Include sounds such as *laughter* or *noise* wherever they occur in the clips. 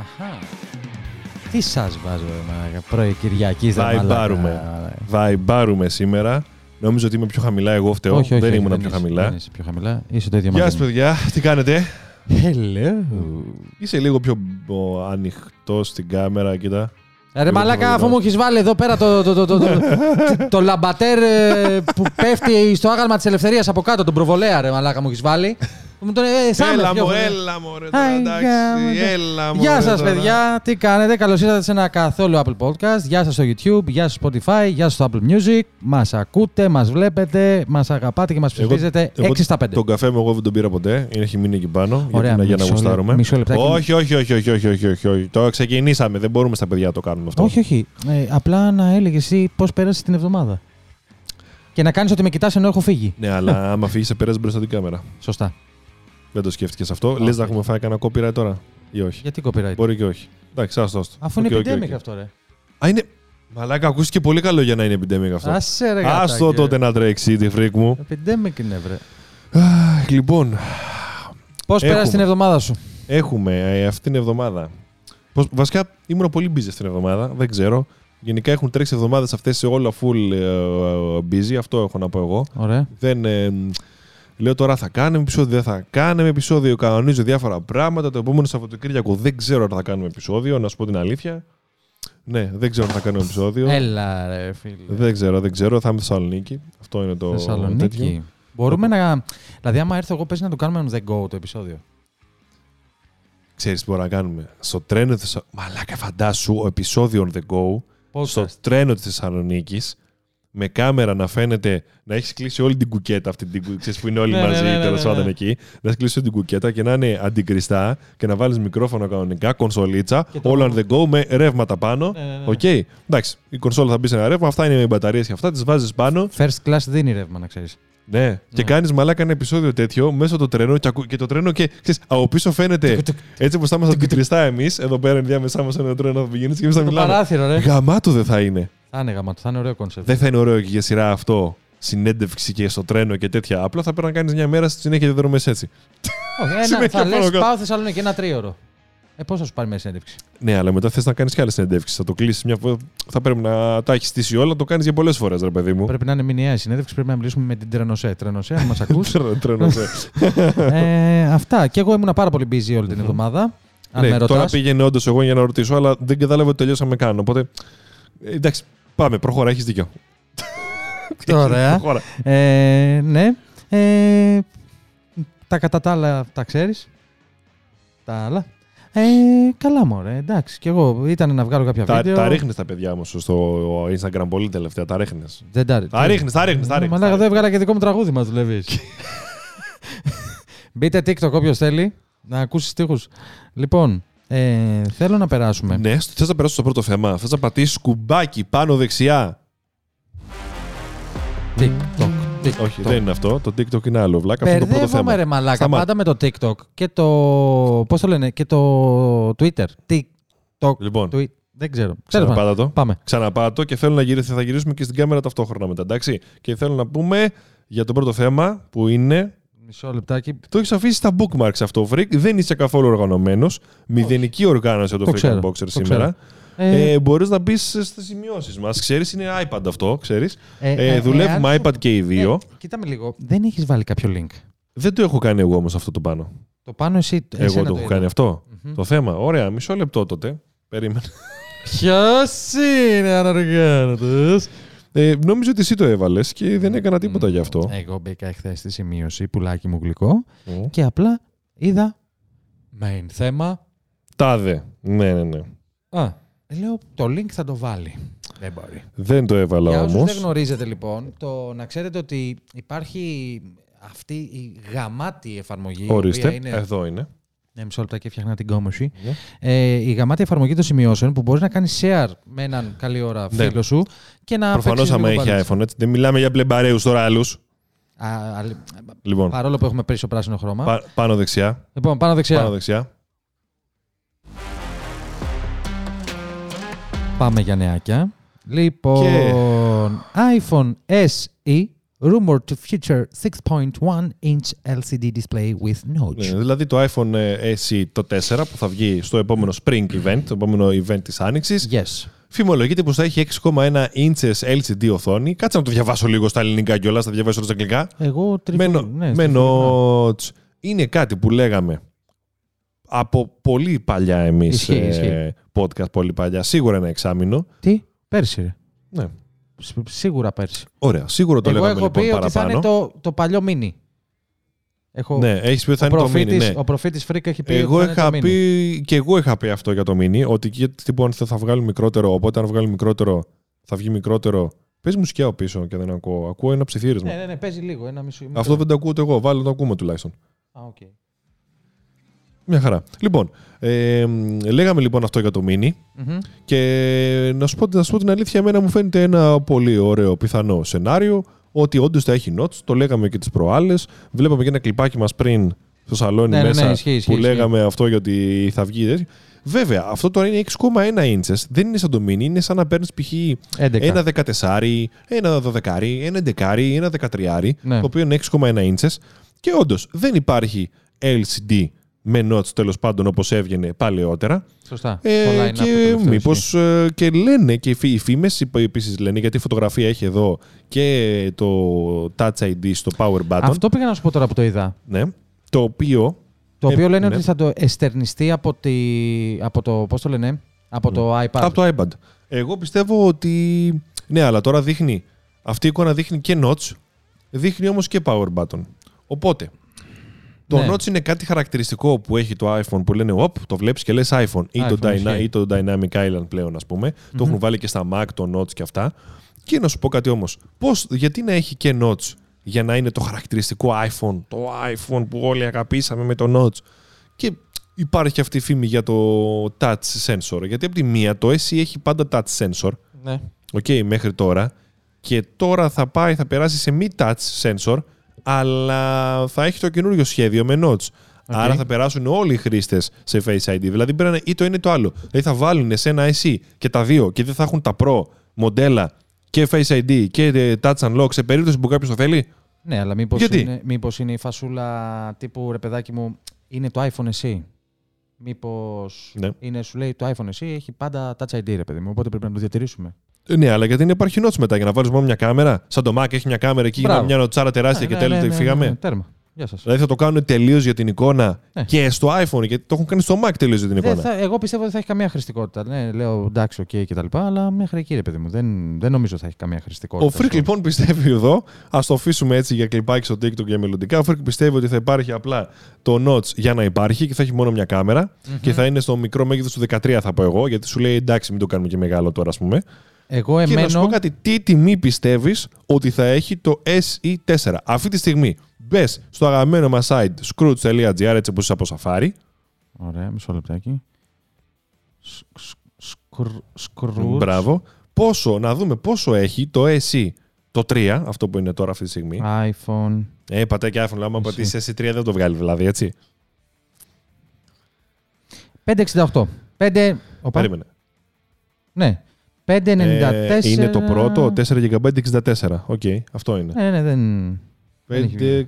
Αχα. Τι σας βάζω, ρε, πρωί Κυριακή. Βαϊμπάρουμε. Βαϊμπάρουμε σήμερα. Νόμιζα ότι είμαι πιο χαμηλά. Εγώ φταίω. Όχι, όχι, δεν όχι, ήμουν δεν πιο είσαι, χαμηλά. Δεν είσαι πιο χαμηλά. Είσαι το ίδιο Γεια μαζί σας, μου. παιδιά. Τι κάνετε; Hello. Είσαι λίγο πιο ανοιχτός στην κάμερα, κοίτα. Ε, Ρε μαλάκα, αφού μου έχεις βάλει εδώ πέρα το, το, το, το, το, το λαμπατέρ ε, που πέφτει στο άγαλμα της ελευθερίας από κάτω, τον προβολέα, ρε μαλάκα μου έχεις βάλει. Μου τον, ε, σαν Έλα με πιο μου, πολύ. έλα μου, ρε, τώρα, Αι, εντάξει. γάμο, Έλα μου. Γεια ρε, σας, τώρα. παιδιά. Τι κάνετε, καλώς ήρθατε σε ένα καθόλου Apple Podcast. Γεια σας στο YouTube, γεια σας στο Spotify, γεια σας στο Apple Music. Μας ακούτε, μας βλέπετε, μας αγαπάτε και μας Εγώ- ψηφίζετε εγώ 6 στα 5. Τον καφέ μου εγώ δεν τον πήρα ποτέ. Είναι έχει μείνει εκεί πάνω. Ωραία, γιατί είναι για να μισό λε- γουστάρουμε. μισό λεπτάκι. Όχι, όχι, όχι, όχι, όχι, όχι, όχι, όχι. Το ξεκινήσαμε. Δεν μπορούμε στα παιδιά να το κάνουμε αυτό. Όχι, όχι. Ε, απλά να έλεγες εσύ πώς πέρασες την εβδομάδα. Και να κάνεις ότι με κοιτάς ενώ έχω φύγει. Ναι, αλλά άμα φύγεις, σε περάσει μπροστά την κάμερα. Σωστά. Δεν το σκέφτηκες αυτό. Όχι. Λες να έχουμε φάει κανένα copyright τώρα ή όχι; Γιατί copyright; Μπορεί και όχι. Εντάξει, άστο. άστο. Αφού είναι Οκ, οκ, epidemic οκ. αυτό, ρε. Α, είναι. Μαλάκα, ακούστηκε πολύ καλό για να είναι epidemic αυτό. Άσε ρε Άστο γατάκι, τότε ρε. να τρέξει τη φρίκ μου. Epidemic είναι, βρε. Αχ, Λοιπόν, Πώς Έχουμε. πέρασε την εβδομάδα σου; έχουμε ε, αυτήν την εβδομάδα. Πώς, βασικά ήμουν πολύ busy αυτήν την εβδομάδα. Δεν ξέρω. Γενικά έχουν τρέξει εβδομάδες αυτές σε όλα full ε, ε, busy. Αυτό έχω να πω εγώ. Ωραία. Δεν, ε, μ, λέω τώρα θα κάνουμε επεισόδιο, δεν θα κάνουμε επεισόδιο. Κανονίζω διάφορα πράγματα. Το επόμενο Σαββατοκύριακο δεν ξέρω αν θα κάνουμε επεισόδιο, να σου πω την αλήθεια. Ναι, δεν ξέρω αν θα κάνουμε επεισόδιο. Έλα, ρε φίλε. Δεν ξέρω, δεν ξέρω. Θα είμαι στη Θεσσαλονίκη. Αυτό είναι το τέτοιο. Θεσσαλονίκη. Μπορούμε να. Δηλαδή, άμα έρθω εγώ, παίζει να το κάνουμε on the go το επεισόδιο. Ξέρεις τι μπορούμε να κάνουμε; Στο τρένο τη Θεσσαλονίκη. Μαλάκα, φαντάσου ο επεισόδιο on the go. Στο Podcast. τρένο της Θεσσαλονίκης. Με κάμερα να φαίνεται να έχεις κλείσει όλη την κουκέτα αυτή την κου- ξέρεις, που είναι όλοι Ναι, ναι, μαζί ναι, ναι, τέλος ναι, πάντων ναι. εκεί. Να έχεις κλείσει όλη την κουκέτα και να είναι αντικριστά και να βάλεις μικρόφωνο κανονικά, κονσολίτσα, Και το- all on the go με ρεύματα πάνω. Ναι, ναι, ναι. Οκ. Εντάξει, η κονσόλα θα μπει σε ένα ρεύμα, αυτά είναι με μπαταρίες και αυτά, τις βάζεις πάνω. First class δίνει ρεύμα, να ξέρεις. Ναι. Και κάνεις μαλάκα ένα επεισόδιο τέτοιο μέσα στο τρένο και, ακού- και το τρένο και ξέρεις, από πίσω φαίνεται έτσι όπως θα είμαστε αντικριστά εμείς, εδώ πέρα ενδιάμεσά μας ένα τρένο θα πηγαίνει και εμείς θα Το μιλάμε. παράθυρο, ρε. Γαμάτο δεν θα είναι. Θα είναι γαμάτο, θα είναι ωραίο concept. Δεν θα είναι ωραίο και για σειρά αυτό. Συνέντευξη και στο τρένο και τέτοια. Απλά θα πρέπει να κάνεις μια μέρα στη συνέχεια διαδρομέ έτσι. Όχι, ένα, συνέχεια θα πάνω λε, κάτω. πάω Θεσσαλονίκη ένα τρίωρο. Ε, πώς θα σου πάρει μια συνέντευξη; Ναι, αλλά μετά θες να κάνεις και άλλες συνεντεύξει. Θα το κλείσεις μια φορά. Θα πρέπει να τα έχεις στήσει όλα, το κάνεις για πολλές φορές, ρε παιδί μου. Πρέπει να είναι μηνιαία η συνέντευξη, πρέπει να μιλήσουμε με την Τρενοσέ. Τρενοσέ, αν μας ακούς. *laughs* Τρενοσέ. ε, αυτά. Και εγώ ήμουν πάρα πολύ busy όλη την εβδομάδα. Αν ναι, με τώρα ρωτάς. πήγαινε όντως εγώ για να ρωτήσω, αλλά δεν κατάλαβα ότι τελειώσαμε καν. Οπότε. ε, εντάξει, πάμε, προχώρα, έχεις δίκιο. Ωραία. *laughs* Προχώρα. Ε, ναι. Ε, τα κατά τα άλλα τα ξέρεις. Τα άλλα. Ε, καλά μωρέ, εντάξει. Κι εγώ ήταν να βγάλω κάποια Τα, βίντεο. τα ρίχνεις τα παιδιά μου στο Instagram πολύ τελευταία. Τα ρίχνεις. Δεν τα, Τα ρίχνεις, τα ρίχνεις, τα ρίχνεις, Μαλάκα, τα εδώ έβγαλα και δικό μου τραγούδι μας δουλεύεις. Μπείτε TikTok όποιος θέλει να ακούσεις στίχους. Λοιπόν, ε, θέλω να περάσουμε. Ναι, θες να περάσω στο πρώτο θέμα. Θες να πατήσεις κουμπάκι πάνω δεξιά. TikTok. TikTok. Όχι, δεν είναι αυτό. Το TikTok είναι άλλο. Βλάκα, αυτό είναι το πρώτο Μπερδεύομαι θέμα. ρε μαλάκα Σταμάτα. πάντα με το TikTok και το... Πώς το λένε, και το Twitter. TikTok. Λοιπόν, Tweet. Δεν ξέρω. Τέλος πάντων. ξαναπάτα το. Πάμε. Ξαναπάτω και θέλω να γυρίσουμε, θα γυρίσουμε και στην κάμερα ταυτόχρονα μετά, εντάξει. Και θέλω να πούμε για το πρώτο θέμα που είναι. Μισό λεπτάκι. Το έχεις αφήσει στα bookmarks αυτό, Freak. Δεν είσαι καθόλου οργανωμένος. Μηδενική οργάνωση το, Το Freak ξέρω, Unboxer το σήμερα. Ε, Ε, Μπορείς να μπεις στις σημειώσεις μας. Ξέρεις, είναι iPad αυτό, ξέρεις. ε, Ε, ε, δουλεύουμε εάν σου- iPad και οι δύο. Ε, κοίτα με λίγο. Δεν έχεις βάλει κάποιο link. Δεν το έχω κάνει εγώ όμως αυτό το πάνω. Το πάνω εσύ. Εγώ εσένα το έχω είδα. κάνει αυτό. Μμμ. Το θέμα. Ωραία, μισό λεπτό τότε. Περίμενε. Ποιος είναι ανοργάνωτος. Ε, νόμιζα ότι εσύ το έβαλες και δεν έκανα τίποτα γι' αυτό. Εγώ μπήκα εχθές στη σημείωση, πουλάκι μου γλυκό, Μμ. και απλά είδα main θέμα. Τάδε. Ναι, ναι, ναι. Α, λέω το link θα το βάλει. Δεν μπορεί. Δεν το έβαλα Για όσους όμως. δεν γνωρίζετε λοιπόν, το να ξέρετε ότι υπάρχει αυτή η γαμάτη εφαρμογή. η Ορίστε. οποία Είναι... Εδώ είναι. Ναι, μισό λεπτό και έφτιαχνα την κόμωση. Ναι. Ε, η γαμάτη εφαρμογή των σημειώσεων που μπορείς να κάνεις share με έναν καλή ώρα Ναι. φίλο σου και να Προφανώς, παίξεις άμα λίγο έχει μπαλίτσα. iPhone, έτσι. Δεν μιλάμε για μπλεμπαρέους τώρα άλλους. Α, α, Λοιπόν, Παρόλο που έχουμε πίσω πράσινο χρώμα. πα- πάνω δεξιά. Λοιπόν, πάνω δεξιά. Πάνω δεξιά. Πάμε για νεάκια. Λοιπόν, iPhone SE rumored to feature 6.1 inch LCD display with notch. Ναι, δηλαδή το iPhone ε, SE το 4 που θα βγει στο επόμενο Spring Event, το επόμενο event της Άνοιξης. Yes. Φημολογείται πως θα έχει 6,1 inches LCD οθόνη. Κάτσε να το διαβάσω λίγο στα ελληνικά κιόλας, θα διαβάσω όλα στα αγγλικά. Εγώ τριφύλι. Με, ναι, με τριφύλι, notch. Είναι κάτι που λέγαμε από πολύ παλιά εμείς Ισχύει, ε, ισχύει. podcast, πολύ παλιά. Σίγουρα ένα εξάμεινο. ναι. Τι, πέρσι ρε. Ναι. Σ- Σίγουρα πέρσι. Ωραία, σίγουρα το Εγώ λέγαμε έχω λοιπόν πει ότι θα παραπάνω. είναι το, το παλιό μίνι. Έχω... Ναι, έχεις πει ότι θα ο, είναι το mini. προφήτης, Ναι. ο προφήτης Φρίκ έχει πει Εγώ ότι θα είχα είναι το mini. πει και εγώ είχα πει αυτό για το mini, ότι και λοιπόν θα, θα βγάλουν μικρότερο, οπότε αν βγάλουν μικρότερο θα βγει μικρότερο. Παίζει μουσική από πίσω και δεν ακούω. Ακούω ένα ψιθύρισμα. Ναι, ναι, ναι, παίζει λίγο, ένα μισό. Αυτό δεν το ακούω ούτε εγώ. Βάλω να το ακούμε τουλάχιστον. Α, οκ. Μια χαρά. Λοιπόν, ε, λέγαμε λοιπόν αυτό για το mini Μμμ. και να σου, πω, να σου πω την αλήθεια, εμένα μου φαίνεται ένα πολύ ωραίο πιθανό σενάριο ότι όντως θα έχει notes. Το λέγαμε και τις προάλλες. Βλέπαμε και ένα κλιπάκι μας πριν στο σαλόνι Ναι, ναι, μέσα ναι, ισχύει, ισχύει, που ισχύει. λέγαμε αυτό γιατί θα βγει. τέτοιο. Βέβαια, αυτό τώρα είναι 6,1 inches. Δεν είναι σαν το mini, είναι σαν να παίρνεις π.χ. 11. ένα 14, ένα 12, ένα 11, ένα 13, Ναι. το οποίο είναι 6,1 inches. Και όντως δεν υπάρχει LCD με notes τέλος πάντων όπως έβγαινε παλαιότερα. Σωστά. Ε, Στο line-up το και τελευταίο μήπως. ισχύει. και λένε και οι φι- οι φήμες επίσης λένε, γιατί η φωτογραφία έχει εδώ και το Touch ID στο Power Button. Αυτό πήγα να σου πω τώρα που το είδα. Ναι, το οποίο. Το οποίο Ε, λένε ναι. ότι θα το εστερνιστεί από, τη... από το. Πώς το λένε, από το iPad. Από το iPad. Εγώ πιστεύω ότι. Ναι, αλλά τώρα δείχνει. Αυτή η εικόνα δείχνει και notch, δείχνει όμως και power button. Οπότε, το Ναι. notch είναι κάτι χαρακτηριστικό που έχει το iPhone που λένε «Οπ, το βλέπεις και λες iPhone» ή, το, iPhone, Dyna- ισχύει. ή το Dynamic Island πλέον ας πούμε. Το έχουν βάλει και στα Mac το notch και αυτά. Και να σου πω κάτι όμως. Πώς, γιατί να έχει και notch για να είναι το χαρακτηριστικό iPhone, το iPhone που όλοι αγαπήσαμε με το notch; Και υπάρχει αυτή η φήμη για το touch sensor. Γιατί από τη μία το SE έχει πάντα touch sensor. Ναι. Οκ, μέχρι τώρα. Και τώρα θα πάει, θα περάσει σε μη touch sensor, αλλά θα έχει το καινούριο σχέδιο με notch. Άρα θα περάσουν όλοι οι χρήστες σε Face ID. Δηλαδή πρέπει να είναι ή το ένα ή το άλλο. Δηλαδή θα βάλουν σε ένα SE και τα δύο και δεν θα έχουν τα Pro μοντέλα και Face ID και ε, Touch Unlock σε περίπτωση που κάποιος το θέλει. Ναι, αλλά μήπως Γιατί; είναι, μήπως είναι η φασούλα τύπου ρε παιδάκι μου, είναι το iPhone εσύ. Μήπως Ναι. είναι, σου λέει το iPhone εσύ έχει πάντα Touch ID, ρε παιδί μου. Οπότε πρέπει να το διατηρήσουμε. Ε, Ναι, αλλά γιατί δεν υπάρχει notes μετά για να βάλεις μόνο μια κάμερα. Σαν το Mac έχει μια κάμερα εκεί, Μπράβο. μια νοτσάρα τεράστια και Ναι, τέλει ναι, το ναι, φύγαμε. ναι, ναι, τέρμα. Γεια σας. Δηλαδή θα το κάνουν τελείως για την εικόνα Ναι. και στο iPhone, γιατί το έχουν κάνει στο Mac τελείως για την εικόνα. θα, εγώ πιστεύω ότι θα έχει καμία χρηστικότητα. Ναι, λέω εντάξει, οκ και τα λοιπά, αλλά μέχρι εκεί, ρε παιδί μου. Δεν, δεν νομίζω θα έχει καμία χρηστικότητα. Ο Φρικ λοιπόν πιστεύει εδώ, ας το αφήσουμε έτσι για κλιπάκι στο TikTok για μελλοντικά. Ο Φρικ πιστεύει ότι θα υπάρχει απλά το notch για να υπάρχει και θα έχει μόνο μια κάμερα και θα είναι στο μικρό μέγεθος του 13, θα πω εγώ, γιατί σου λέει εντάξει, μην το κάνουμε και μεγάλο τώρα, ας πούμε. Εγώ Και να σου πω εμένω. κάτι, τι τιμή πιστεύεις ότι θα έχει το SE4. Αυτή τη στιγμή μπες στο αγαπημένο μας site skroutz.gr έτσι όπως είσαι από Safari. Ωραία, μισό λεπτάκι. Σ- σ- σκρ- Skroutz. Μπράβο. Πόσο, να δούμε πόσο έχει το SE το 3, αυτό που είναι τώρα αυτή τη στιγμή. iPhone. Ε, πατάει και iPhone, αλλά άμα Εσύ. πατήσει SE 3 δεν το βγάλει δηλαδή, έτσι. 568. 5. Οπα. Περίμενε. Ναι. 594. Ε, είναι το πρώτο, 4 GB 64. Οκ, αυτό είναι. Ναι, ναι, δεν. δεν έχει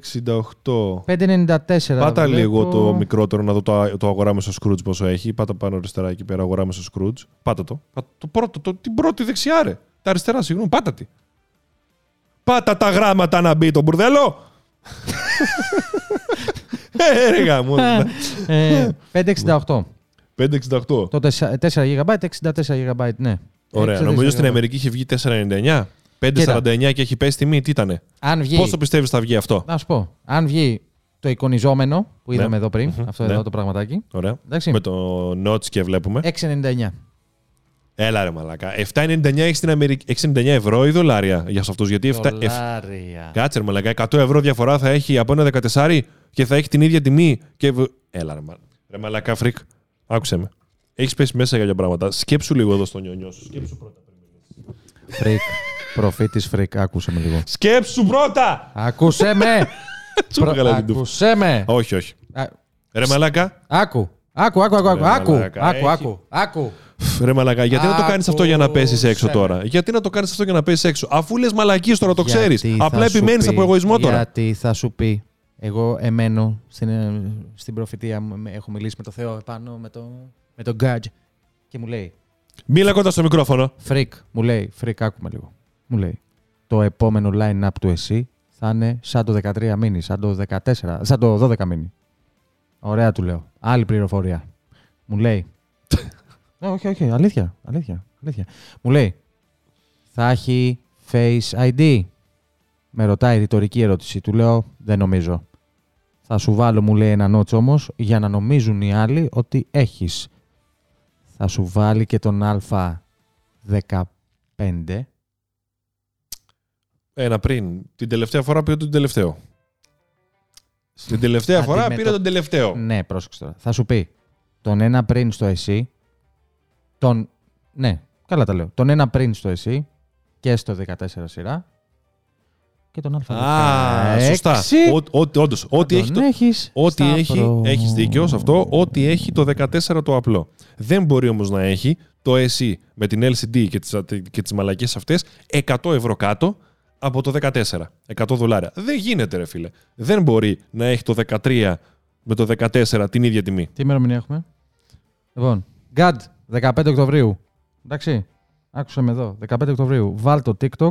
568. 594. Πάτα βλέπω. λίγο το μικρότερο να δω το, το αγοράμε στο Scrooge πόσο έχει. Πάτα πάνω αριστερά εκεί πέρα, αγοράμε στο Scrooge. Πάτα το. Πάτα το πρώτο, το, την πρώτη δεξιά, ρε. Τα αριστερά, συγγνώμη, πάτα τη. Πάτα τα γράμματα να μπει το μπουρδέλο. *laughs* ε, ρε γάμο. Ε, *laughs* 568. 568. Το 4 GB, 64 GB, ναι. Ωραία. 64 Νομίζω στην GB. Αμερική είχε βγει 4,99. 5,49 και έχει πέσει τιμή. Τι ήτανε; Αν βγει. Πόσο πιστεύεις θα βγει αυτό; Να σου πω. Αν βγει το εικονιζόμενο που είδαμε Ναι. εδώ πριν, Μμμ. αυτό Ναι. εδώ το πραγματάκι. Ωραία. Εντάξει. Με το notch και βλέπουμε. 6,99. Έλα ρε μαλάκα. 7,99 έχεις στην Αμερική. 6,99 ευρώ ή δολάρια για αυτούς. Γιατί 7, εφ- Δολάρια. Κάτσε ρε μαλάκα. 100 ευρώ διαφορά θα έχει από ένα 14 και θα έχει την ίδια τιμή. Και... β- Έλα ρε μαλάκα. Ρε μαλάκα φρικ. Άκουσε με. Έχεις πέσει μέσα για πράγματα. Σκέψου λίγο εδώ στο νιονιό σου. Σκέψου πρώτα. Φρικ. Προφήτης Φρικ. Άκουσε με λίγο. Σκέψου πρώτα! Άκουσε με! *laughs* Σου Προ- βγάλα την τούφα. Άκουσε με! Όχι, όχι. Α, Ρε μαλάκα. Άκου. Άκου, άκου, άκου, άκου. Ρε Άκου, μαλάκα, άκου, έχει- άκου. Άκου. Ρε μαλακά, γιατί να το κάνεις αυτό για να πέσεις έξω Ακούσε τώρα; Γιατί να το κάνεις αυτό για να πέσεις έξω; Αφού λες μαλακίες τώρα το ξέρεις. Γιατί θα Απλά σου επιμένεις πει- από εγωισμό τώρα. Γιατί θα σου πει. Εγώ εμένω στην, ε, στην προφητεία μου. με- Έχω μιλήσει με το Θεό επάνω με το, με τον Γκάτζ. Και μου λέει. Μίλα κοντά στο μικρόφωνο. Φρικ, μου λέει. Φρικ, άκου με λίγο. Μου λέει. Το επόμενο line-up του SE θα είναι σαν το 13 μήνυ, σαν το 14, σαν το 12 μήνυ. Ωραία του λέω. Άλλη πληροφορία. Μου λέει. *laughs* Ε, όχι, όχι, αλήθεια, αλήθεια, αλήθεια. Μου λέει. Θα έχει Face ID. Με ρωτάει ρητορική ερώτηση. Του λέω, δεν νομίζω. Θα σου βάλω, μου λέει, ένα νότσο όμως, για να νομίζουν οι άλλοι ότι έχεις. Θα σου βάλει και τον Α15. Ένα πριν. Την τελευταία φορά πήρε τον τελευταίο. Την τελευταία φορά Αντιμετω- πήρε τον τελευταίο. Ναι, πρόσεξε τώρα. Θα σου πει τον ένα πριν στο εσύ. Τον. Ναι, καλά τα λέω. Τον ένα πριν στο εσύ και στο 14 σειρά. Και τον Α16. Α, σωστά. Ό- ό- Όντως, ό,τι έχει, το, έχεις ό,τι στα έχει προ- έχεις δίκιο σε αυτό, ό,τι έχει το 14 το απλό. Δεν μπορεί όμως να έχει το SE με την LCD και τις, και τις μαλακίες αυτές 100 ευρώ κάτω από το 14. 100 δολάρια. Δεν γίνεται ρε φίλε. Δεν μπορεί να έχει το 13 με το 14 την ίδια τιμή. Τι ημερομηνία έχουμε; Λοιπόν, GAD 15 Οκτωβρίου. Εντάξει. Άκουσα με εδώ. 15 Οκτωβρίου. Βάλ το TikTok.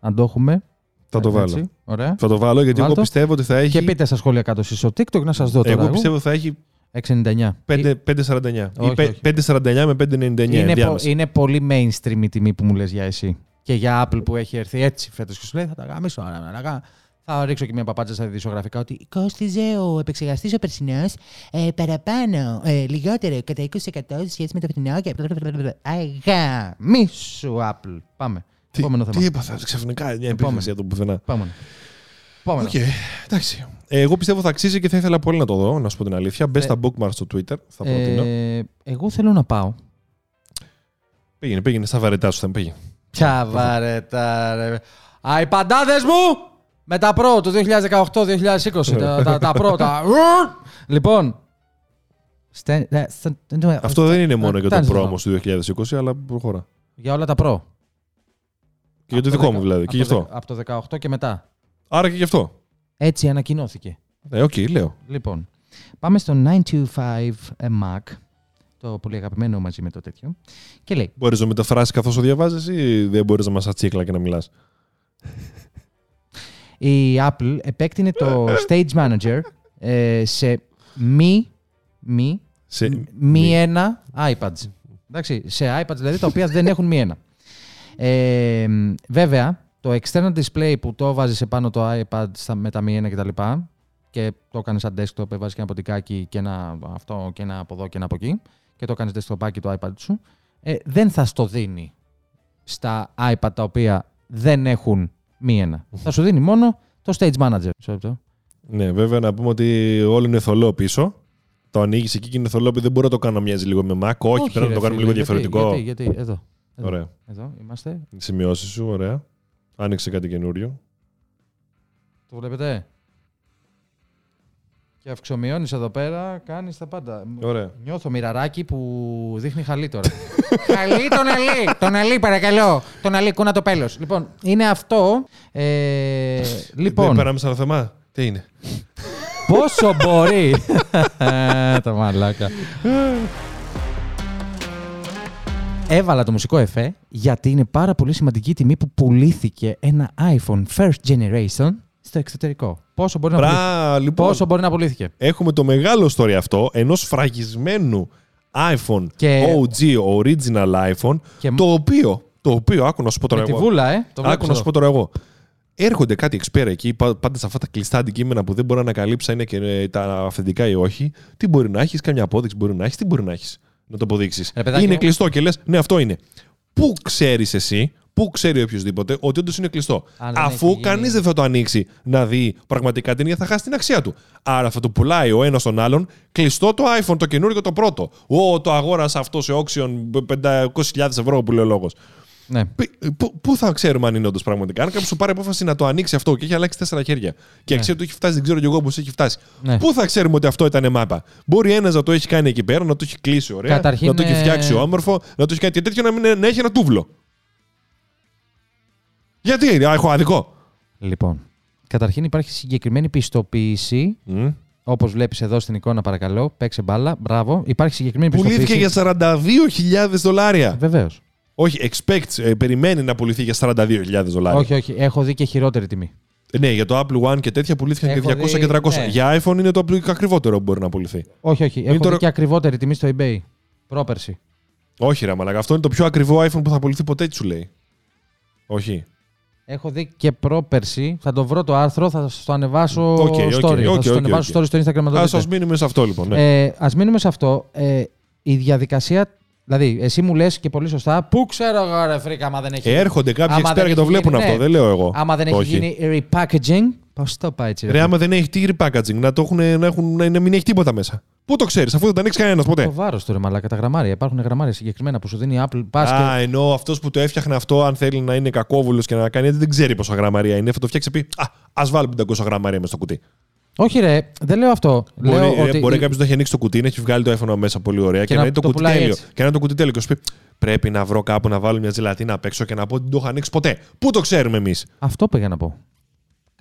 Αν το έχουμε. Θα το Έτσι, βάλω. Ωραία. Θα το βάλω γιατί Βάλ εγώ το. πιστεύω ότι θα έχει. Και πείτε στα σχόλια κάτω εσείς στο TikTok να σας δω τώρα. εγώ εγώ. πιστεύω ότι θα έχει 6,99. 5, 5,49. Όχι, ή πε- όχι. 5,49 με 5,99. Είναι, πο- ενδιάμεσα. είναι πολύ mainstream η τιμή που μου λες για εσύ. Και για Apple που έχει έρθει έτσι φέτος και σου λέει θα τα γάμισω. άρα, να γά- Θα ρίξω και μια παπάτσα στα ειδησιογραφικά ότι κόστιζε ο επεξεργαστής ο περσινός ε, παραπάνω, ε, λιγότερο, κατά 20% σε σχέση με το φετινό και... Α γαμήσου Apple. Πάμε. Τι, Επόμενο θέμα. τι έπαθα ξαφνικά, μια Επόμενο. επίθεση εδώ πουθενά. Επόμενο. Επόμενο. Οκ, εντάξει. Ε, Εγώ πιστεύω θα αξίζει και θα ήθελα πολύ να το δω, να σου πω την αλήθεια. Μπες Ε, στα bookmarks στο Twitter, θα προτείνω. Ε, εγώ θέλω να πάω. Πήγαινε, πήγαινε στα βαρετά σου, θα πήγαινε. Ποια βαρέτα, ρε. Α, οι παντάδες μου με τα προ του 2018-2020. τα, τα, τα προ, τα... Λοιπόν. Στε- ε, στε- Αυτό δεν είναι μόνο ε, για το φτάνεις εδώ. πρόμο του 2020, αλλά προχωρά. Για όλα τα προ. Και για το δικό μου δηλαδή. Και γι' αυτό. Από το 18 και μετά. Άρα και γι' αυτό. Έτσι ανακοινώθηκε. Ε, οκ, λέω. Λοιπόν, πάμε στο 925 Mac, το πολύ αγαπημένο μαζί με το τέτοιο, και λέει Μπορείς να μεταφράσεις καθώς το διαβάζεις ή δεν μπορείς να μα ατσίκλα και να μιλάς; η Apple επέκτηνε το *laughs* Stage Manager ε, σε μη, μη, Σε... μη ένα iPads. Εντάξει, σε iPads δηλαδή τα οποία δεν έχουν μη ένα. Ε, βέβαια, το external display που το βάζεις επάνω το iPad στα, με τα μη ένα κτλ. Και το έκανε σαν desktop, έβαζες και ένα ποτικάκι και ένα αυτό και ένα από εδώ και ένα από εκεί. Και το έκανε desktopάκι το iPad σου. Ε, δεν θα στο δίνει στα iPad τα οποία δεν έχουν μη ένα. θα σου δίνει μόνο το Stage Manager. Μισό λεπτό. Ναι, βέβαια να πούμε ότι όλο είναι θολό πίσω. Το ανοίγεις εκεί και είναι θολό, επειδή δεν μπορώ να το κάνω να μοιάζει λίγο με Mac. Όχι, πρέπει να ρε το κάνουμε λίγο φίλε, γιατί, διαφορετικό. Γιατί, γιατί, εδώ. Εδώ, Ωραία. εδώ είμαστε. Οι σημειώσεις σου, ωραία. Άνοιξε κάτι καινούριο. Το βλέπετε. Και αυξομειώνει εδώ πέρα, κάνεις τα πάντα. Ωραία. Νιώθω μοιραράκι που δείχνει χαλί τώρα. *laughs* χαλί τον αλή! Τον αλή, παρακαλώ! Τον αλή, κούνα το πέλος. Λοιπόν, είναι αυτό. Ε, Δεν λοιπόν, περάμε σε ένα θέμα; Τι είναι; πόσο μπορεί; *laughs* το μαλάκα. Έβαλα το μουσικό εφέ γιατί είναι πάρα πολύ σημαντική η τιμή που πουλήθηκε ένα iPhone first generation στο εξωτερικό. Πόσο μπορεί να, πουλήθηκε; Μπρά, λοιπόν. Πόσο μπορεί να πουλήθηκε; Έχουμε το μεγάλο story αυτό ενός φραγισμένου iPhone Και- OG, original iPhone, Και- το οποίο, το οποίο, άκου να σου πω τώρα Με τη εγώ. βούλα, ε. Το Άκου βλέπεις να σου εδώ. πω τώρα εγώ. Έρχονται κάτι εξπέρα εκεί, πα- πάντα σε αυτά τα κλειστά αντικείμενα που δεν μπορεί να ανακαλύψει αν είναι και ε, τα αυθεντικά ή όχι. Τι μπορεί να έχεις, καμιά απόδειξη μπορεί να έχεις, τι μπορεί να έχεις να το αποδείξεις. Ρε παιδάκι Είναι μου. κλειστό και λες, ναι, αυτό είναι. Πού ξέρεις εσύ, πού ξέρει οποιοδήποτε ότι όντως είναι κλειστό; Αν δεν Αφού έχει γίνει- κανείς δεν θα το ανοίξει να δει πραγματικά την ίδια, θα χάσει την αξία του. Άρα θα το πουλάει ο ένας τον άλλον κλειστό το iPhone, το καινούριο το πρώτο. Ω, το αγόρασα αυτό σε auction 500.000 ευρώ που λέει ο λόγος. Ναι. Π- Πού, πού θα ξέρουμε αν είναι όντως πραγματικά; Αν κάποιος σου πάρει απόφαση να το ανοίξει αυτό και έχει αλλάξει τέσσερα χέρια και Ναι. ξέρει ότι έχει φτάσει, δεν ξέρω κι εγώ πώς έχει φτάσει. Ναι. Πού θα ξέρουμε ότι αυτό ήταν μάπα; Μπορεί ένας να το έχει κάνει εκεί πέρα, να το έχει κλείσει ωραία, Καταρχήν, να το έχει ε, φτιάξει όμορφο, να το έχει κάνει και τέτοιο να, μην, να έχει ένα τούβλο. Γιατί, α, έχω άδικο. Λοιπόν, καταρχήν υπάρχει συγκεκριμένη πιστοποίηση, Μμ. όπως βλέπεις εδώ στην εικόνα, παρακαλώ. Παίξε μπάλα. Μπράβο. Υπάρχει συγκεκριμένη Πουλήθηκε πιστοποίηση. για 42.000 δολάρια. Βεβαίως. Όχι, expect, ε, περιμένει να πουληθεί για 42.000 δολάρια. Όχι, όχι. Έχω δει και χειρότερη τιμή. Ε, Ναι, για το Apple One και τέτοια πουλήθηκαν και Έχω 200 και δει, 300. ναι. Για iPhone είναι το ακριβότερο που μπορεί να πουληθεί. Όχι, όχι. Έχω τώρα- δει και ακριβότερη τιμή στο eBay. Πρόπερση. Όχι, ρε Μαλάκα. Αυτό είναι το πιο ακριβό iPhone που θα πουληθεί ποτέ, τι σου λέει. Όχι. Έχω δει και πρόπερση. Θα το βρω το άρθρο, θα σα το ανεβάσω Οκ, οκ, story. οκ, θα οκ, σας το οκ, ανεβάσω οκ. story στο Instagram. να το Α δείτε. ας μείνουμε σε αυτό λοιπόν. Ναι. Ε, ας μείνουμε σε αυτό. Ε, η διαδικασία. Δηλαδή, εσύ μου λες και πολύ σωστά, πού ξέρω εγώ, ρε Φρίκα, άμα δεν έχει. Έρχονται κάποιοι άμα εξπέρα δεν και το έχει βλέπουν γίνει, αυτό. ναι. Δεν λέω εγώ. Άμα δεν έχει Όχι. γίνει repackaging. Πώς το πάει έτσι, ρε. Ρε, άμα δεν έχει τι repackaging, να, το έχουν, να, έχουν, να, να μην έχει τίποτα μέσα. Πού το ξέρεις, αφού δεν το ανοίξει κανένας ποτέ. Το βάρος του ρε μαλάκα, τα γραμμάρια. Υπάρχουν γραμμάρια συγκεκριμένα που σου δίνει η Apple. Πας Α, και... ενώ αυτός που το έφτιαχνε αυτό, αν θέλει να είναι κακόβουλος και να κάνει έτσι, δεν ξέρει πόσα γραμμαρία είναι. Θα το φτιάξει πει Α, ας βάλω 500 γραμμαρία μέσα στο κουτί. Όχι, ρε, δεν λέω αυτό. Μπορεί, λέω ρε, ότι... μπορεί κάποιος να έχει ανοίξει το κουτί, να έχει βγάλει το iPhone μέσα πολύ ωραία και, να να είναι το, το κουτί πουλάει τέλειο. έτσι. Και να είναι το κουτί τέλειο. Και σου πει Πρέπει να βρω κάπου να βάλω μια ζελατίνα απ' έξω και να πω ότι δεν το έχω ανοίξει ποτέ. Πού το ξέρουμε εμείς; Αυτό πήγα να πω.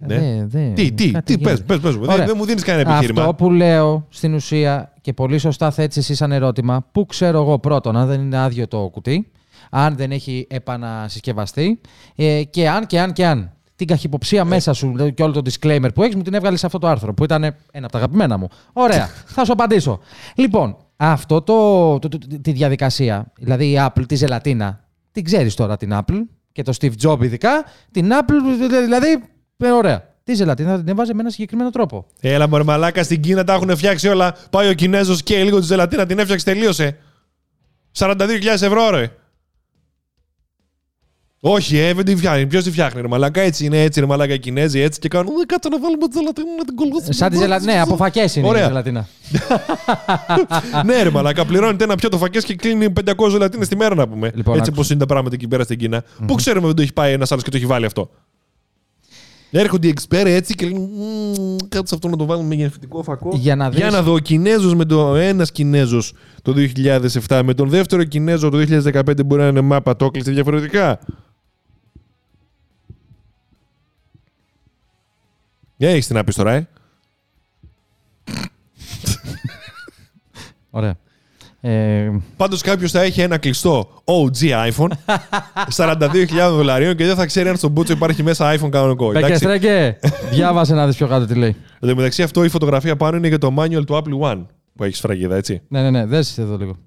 Ναι. Δε- δε- Τι, τι, κάτι τι, πες, γίνεται. πες, πες μου. Δεν, Ωραία. δεν μου δίνεις κανένα επιχείρημα. Αυτό που λέω στην ουσία και πολύ σωστά θέτεις εσύ σαν ερώτημα, πού ξέρω εγώ πρώτον αν δεν είναι άδειο το κουτί, αν δεν έχει επανασυσκευαστεί ε, και αν και αν και αν. Την καχυποψία μέσα σου δηλαδή, και όλο το disclaimer που έχεις μου την έβγαλες σε αυτό το άρθρο που ήταν ένα από τα αγαπημένα μου. Ωραία, *laughs* θα σου απαντήσω. Λοιπόν, αυτό το, το, το- τη διαδικασία, δηλαδή η Apple, τη ζελατίνα, την ξέρεις τώρα την Apple και το Steve Jobs ειδικά, την Apple δηλαδή, ε, ωραία. Τη ζελατίνα θα την έβαζε με ένα συγκεκριμένο τρόπο. Έλα μωρέ μαλάκα, στην Κίνα τα έχουν φτιάξει όλα. Πάει ο Κινέζος και λίγο τη ζελατίνα την έφτιαξε, τελείωσε. 42.000 ευρώ ρε. Όχι, ε, δεν τη φτιάχνει. Ποιος τη φτιάχνει, ρε Μαλάκα; Έτσι είναι, έτσι ρε Μαλάκα οι Κινέζοι, έτσι και κάνουν. «Ε, Κάτσε να βάλουμε τη ζελατίνα να την κολλήσουμε. Σαν τη ζελατίνα. Ναι, από φακές είναι Ωραία. η ζελατίνα. *laughs* ναι, ρε Μαλάκα. Πληρώνεται ένα πιάτο φακές και κλείνει 500 ζελατίνες τη μέρα να πούμε. Λοιπόν, έτσι άκουσα. πώς είναι τα πράγματα εκεί πέρα στην Κίνα. Πού ξέρουμε δεν το έχει πάει ένας άλλος και το έχει βάλει αυτό. Έρχονται οι εξπέρε έτσι και λένε «Μμμ, Κάτσε αυτό να το βάλουμε με γεννητικό φακό. Για να δεις- Για να δω, ο Κινέζος με το ένας Κινέζος το 2007 με τον δεύτερο Κινέζο το 2015 μπορεί να είναι μάπα, το έκλεισε διαφορετικά. Για έχεις τι να πεις τώρα, ε. Ωραία. Ε, Πάντως κάποιος θα έχει ένα κλειστό OG iPhone *laughs* 42.000 δολαρίων και δεν θα ξέρει αν στον μπούτσο υπάρχει μέσα iPhone κανονικό. Μπέκε εντάξει. στρέκε. Διάβασε να δεις πιο κάτω τι λέει. Εν τω μεταξύ αυτό η φωτογραφία πάνω είναι για το manual του Apple One που έχει σφραγίδα, έτσι. Ναι, ναι, ναι. Δες εδώ λίγο.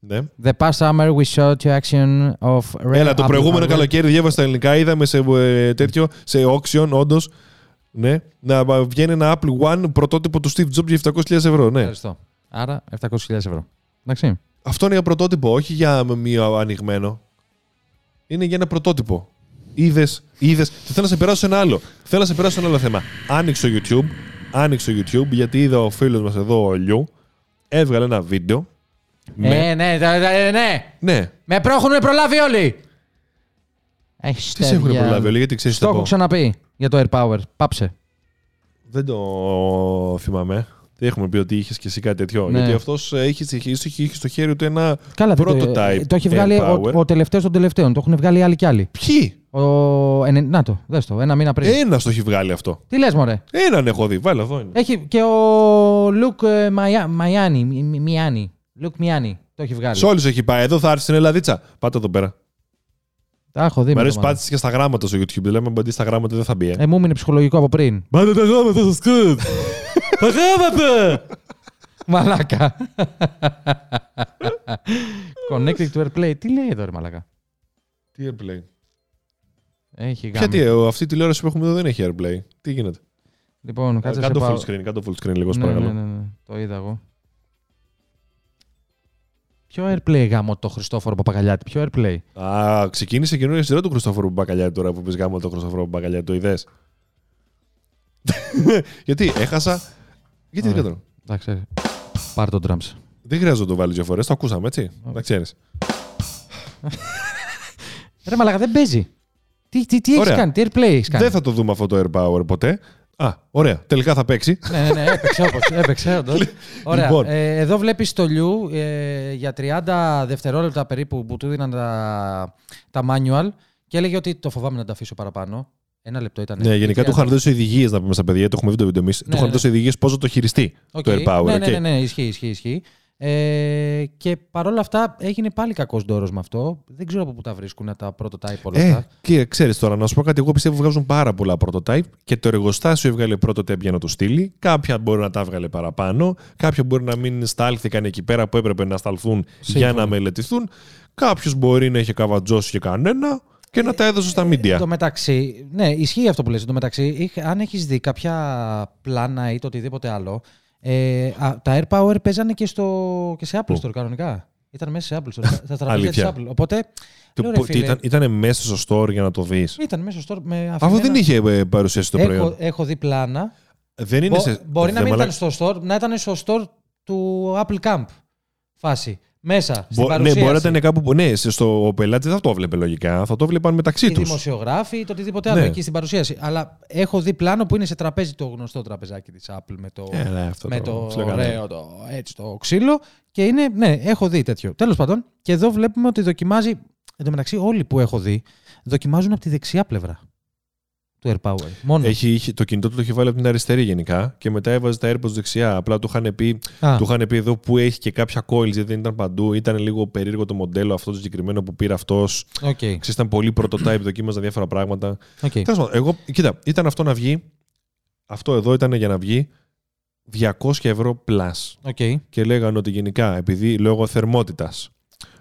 Ναι. The past summer we showed to action of rare Έλα, το Apple προηγούμενο hardware. καλοκαίρι διάβασα στα ελληνικά, είδαμε σε ε, τέτοιο, σε auction, όντως. Ναι, να βγαίνει ένα Apple One πρωτότυπο του Steve Jobs για 700.000 ευρώ. Ναι. Ευχαριστώ. Άρα 700.000 ευρώ. Εντάξει. Αυτό είναι για πρωτότυπο, όχι για μία ανοιγμένο. Είναι για ένα πρωτότυπο. Είδες, είδες. Θέλω να σε περάσω σε ένα άλλο. Θέλω να σε περάσω σε ένα άλλο θέμα. Άνοιξε το YouTube. Άνοιξε το YouTube γιατί είδα ο φίλος μας εδώ, ο Λιού, έβγαλε ένα βίντεο. Με- Ε, ναι, ναι, ναι, ναι. Ναι. Με πρόχουν προλάβει όλοι. Έχεις Τι σε έχουν παιδιά. προλάβει όλοι, γιατί ξέρεις Στο έχω ξαναπεί για το Air Power. Πάψε. Δεν το θυμάμαι. Δεν έχουμε πει ότι είχες και εσύ κάτι τέτοιο. Ναι. Γιατί αυτός είχε, είχε, είχε στο χέρι του ένα Καλά, δεν το, prototype. το έχει Air βγάλει ο, Power. ο τελευταίος των τελευταίων. Το έχουν βγάλει άλλοι κι άλλοι. Ποιοι; Ο, ενε- να το, δες το, ένα μήνα πριν. Ένας το έχει βγάλει αυτό. Τι λες μωρέ; Έναν έχω δει. Βάλε εδώ είναι. Έχει και ο Λουκ ε, Μαϊά- Μαϊάνι, Μι- Μι- Μιάνι. Λουκ Μιάνι. Το έχει βγάλει. Σε όλου έχει πάει. Εδώ θα έρθει στην Ελλαδίτσα. Πάτε εδώ πέρα. Τα έχω δει. Μ' με αρέσει το μάτι. πάτησες και στα γράμματα στο YouTube. Δεν λέμε ότι στα γράμματα δεν θα μπει. Ε. Ε, μου έμεινε ψυχολογικό από πριν. Πάτε τα γράμματα στο σκούτ. Τα γράμματα! Μαλάκα. Connected to AirPlay. Τι λέει εδώ ρε μαλάκα; Τι AirPlay; Έχει γάμι. Γιατί ε, αυτή η τηλεόραση που έχουμε εδώ δεν έχει AirPlay. Τι γίνεται; Λοιπόν, κάτσε σε Κάτω πάω. full screen. Κάτω full screen λίγο, Ναι, παρακαλώ. ναι, ναι, ναι. Το είδα εγώ. Ποιο AirPlay γάμο το Χριστόφορο Παπαγαλιάτη. Ποιο AirPlay; Α, ξεκίνησε καινούργια σειρά του Χριστόφορου Μπακαλιάτη τώρα που πεις γάμο το Χριστόφορο Μπακαλιάτη. Το είδες; *laughs* Γιατί έχασα; Γιατί δεν Ωραία. κατάλαβα. Εντάξει. Πάρ το drums. Δεν χρειάζεται να το βάλεις δύο φορές. Το ακούσαμε, έτσι. Ωραία. Να ξέρεις. Ρε μαλάκα, δεν παίζει. Τι, τι, τι έχεις Ωραία. κάνει, τι airplay έχεις κάνει; Δεν θα το δούμε αυτό το AirPower ποτέ. Α, ωραία. Τελικά θα παίξει. ναι, ναι, ναι, έπαιξε όπως, έπαιξε όντως. Ωραία. Λοιπόν. Ε, εδώ βλέπεις το Lew ε, για 30 δευτερόλεπτα περίπου που του δίναν τα, τα manual και έλεγε ότι το φοβάμαι να τα αφήσω παραπάνω. Ένα λεπτό ήταν. Ναι, γενικά του είχαν δώσει οδηγίες να πούμε στα παιδιά, το έχουμε δει το βίντεο εμείς. Του Ναι, είχαν ναι. δώσει οδηγίες πώς να το χειριστεί Οκ. το AirPower. Ναι, οκ. ναι, ναι, ναι, ισχύει, ισχύει, ισχύει. Ε, και παρόλα αυτά έγινε πάλι κακός ντόρος με αυτό. Δεν ξέρω από πού τα βρίσκουν τα prototype όλα Ε, αυτά. και ξέρεις τώρα, να σου πω κάτι. Εγώ πιστεύω βγάζουν πάρα πολλά prototype και το εργοστάσιο έβγαλε prototype για να το στείλει. Κάποια μπορεί να τα έβγαλε παραπάνω. Κάποια μπορεί να μην στάλθηκαν εκεί πέρα που έπρεπε να σταλθούν για Σύμφωνα. να μελετηθούν. Κάποιος μπορεί να είχε καβατζώσει και κανένα και να τα έδωσε στα Εν media. τω μεταξύ, ναι, ισχύει αυτό που λες. Εν τω μεταξύ, είχ- αν έχεις δει κάποια πλάνα ή το οτιδήποτε άλλο, ε, α, τα AirPower παίζανε και, στο, και σε Apple Πού; Store κανονικά. Ήταν μέσα σε Apple Store, στα τραπέζια Αλήθεια. της Apple. Οπότε, Το λέω, ρε που- τι φίλε, ήταν, ήτανε μέσα στο store για να το δεις; ήταν μέσα στο store με Αφού αφημένα- δεν είχε ε, παρουσιάσει το έχω, προϊόν. έχω δει πλάνα. Δεν είναι Μπο- σε. μπορεί να δεν μην μαλα- ήταν στο store, να ήταν στο store του Apple Camp φάση. Μέσα, στην Μπο- ναι, παρουσίαση. μπορεί να ήταν κάπου που. Ναι, σε- στο, ο πελάτη δεν θα το βλέπει λογικά. Θα το βλέπαν μεταξύ οι τους. δημοσιογράφοι ή το οτιδήποτε άλλο Ναι. εκεί στην παρουσίαση. Αλλά έχω δει πλάνο που είναι σε τραπέζι το γνωστό τραπεζάκι της Apple με το, Ε, ναι, αυτό με το ψιλοκανένα. ωραίο το, έτσι, το ξύλο. Και είναι, ναι, έχω δει τέτοιο. Τέλος πάντων, και εδώ βλέπουμε ότι δοκιμάζει, εν τω μεταξύ όλοι που έχω δει, δοκιμάζουν από τη δεξιά πλευρά του AirPower. Μόνος. Έχει, είχε- το κινητό του το είχε βάλει από την αριστερή γενικά και μετά έβαζε τα AirPods δεξιά. Απλά του είχαν πει, Α, του είχαν πει εδώ που έχει και κάποια coils γιατί δεν ήταν παντού. Ήταν λίγο περίεργο το μοντέλο αυτό το συγκεκριμένο που πήρε αυτός. οκ, Ξέρεις, ήταν πολύ prototype, δοκίμαζαν διάφορα πράγματα. οκ. Τέλος πάντων, εγώ, κοίτα, ήταν αυτό να βγει. Αυτό εδώ ήταν για να βγει 200 ευρώ plus. οκ. Και λέγανε ότι γενικά, επειδή λόγω θερμότητας,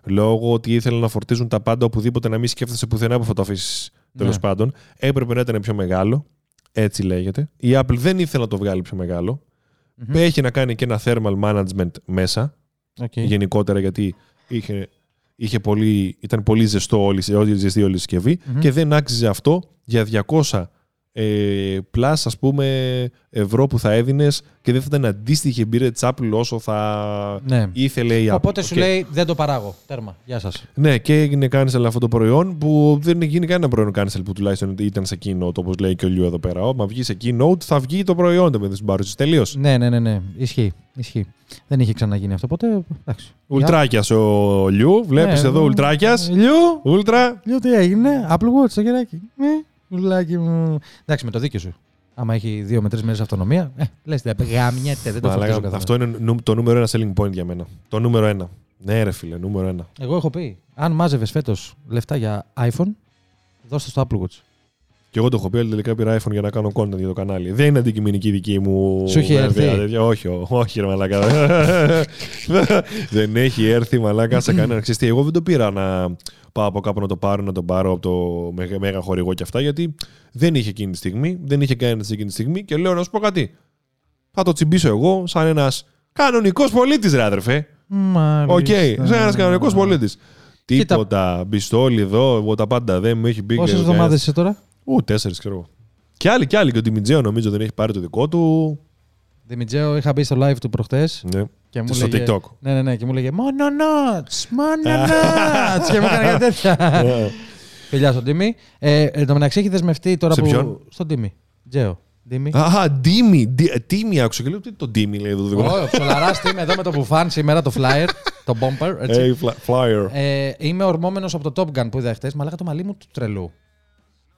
λόγω ότι ήθελαν να φορτίζουν τα πάντα οπουδήποτε να μην σκέφτεσαι πουθενά που θα το αφήσεις τέλος Ναι. πάντων, έπρεπε να ήταν πιο μεγάλο. Έτσι λέγεται. Η Apple δεν ήθελε να το βγάλει πιο μεγάλο. Μμμ. Έχει να κάνει και ένα thermal management μέσα, Οκ. γενικότερα γιατί είχε, είχε πολύ, ήταν πολύ ζεστό όλη, όλη, ζεστή όλη η συσκευή Μμμ. και δεν άξιζε αυτό για 200 ε, plus ας πούμε ευρώ που θα έδινες και δεν θα ήταν αντίστοιχη εμπειρία της Apple όσο θα Ναι. ήθελε η Apple. Οπότε σου Οκ. λέει δεν το παράγω. Τέρμα. Γεια σας. Ναι, και έγινε cancel αυτό το προϊόν που δεν γίνει κανένα προϊόν cancel που τουλάχιστον ήταν σε keynote όπως λέει και ο Λιού εδώ πέρα. Όμα βγει σε keynote θα βγει το προϊόν το με την παρουσίαση. Τελείως. Ναι, ναι, ναι, ναι. Ισχύει. Ισχύει. Δεν είχε ξαναγίνει αυτό ποτέ. Εντάξει. Ουλτράκιας ο Λιού. Βλέπεις Ναι, εδώ ναι. ουλτράκιας. Λιού, Ούλτρα. Λιού, τι έγινε. Apple Watch το κεράκι. Ναι, ουλάκι μου. Εντάξει, με το δίκιο σου. Άμα έχει δύο με τρεις μέρες αυτονομία, ε, λες, δεν γαμιέται, δεν το Μαλάκα, φορτίζω καθόλου. αυτό είναι νου- το νούμερο ένα selling point για μένα. Το νούμερο ένα. Ναι, ρε φίλε, νούμερο ένα. Εγώ έχω πει, αν μάζευες φέτος λεφτά για iPhone, δώστε στο Apple Watch. Και εγώ το έχω πει, αλλά τελικά πήρα iPhone για να κάνω content για το κανάλι. Δεν είναι αντικειμενική δική μου. Σου έχει βέβαια, έρθει; τέτοια. Όχι, ό- όχι, ρε μαλάκα. *laughs* δεν έχει έρθει μαλάκα σε κανένα. Ξέρεις τι, εγώ δεν το πήρα να πάω από κάπου να το πάρω, να το πάρω από το μεγα, μέγα χορηγό και αυτά, γιατί δεν είχε εκείνη τη στιγμή, δεν είχε κανένας εκείνη τη στιγμή και λέω να σου πω κάτι. Θα το τσιμπήσω εγώ σαν ένας κανονικός πολίτης, ρε αδερφέ. Μάλιστα. Οκ, σαν ένας κανονικός πολίτης. Τίποτα, μπιστόλι εδώ, εγώ τα πάντα δεν μου έχει μπει. Πόσες και- εβδομάδες είσαι τώρα, Ού, τέσσερις ξέρω εγώ. Και άλλοι και άλλοι. Και ο Τιμιτζέο νομίζω δεν έχει πάρει το δικό του. Δημητζέο, είχα μπει στο live του προχτές Ναι. Και μου Στο λέγε. TikTok. Ναι, ναι, ναι, και μου λέγε Μόνο νότς, μόνο νότς. και μου έκανε κάτι τέτοια. *laughs* Ναι. Φιλιά στον Τίμη. Ε, εν τω μεταξύ έχει δεσμευτεί τώρα Σε που. ποιον; Στον Τίμη. Τζέο. Τίμη. Α, Ντίμι. Ντι- Τίμι άκουσα και λέω τι το Ντίμι λέει εδώ το δικό μου. Ο ψολαράς Τίμη εδώ με το μπουφάν σήμερα το flyer, το bumper. *laughs* Έτσι. Hey, fly- flyer. Ε, είμαι ορμόμενος από το Top Gun που είδα χτε. Μα λέγα το μαλλί μου του τρελού.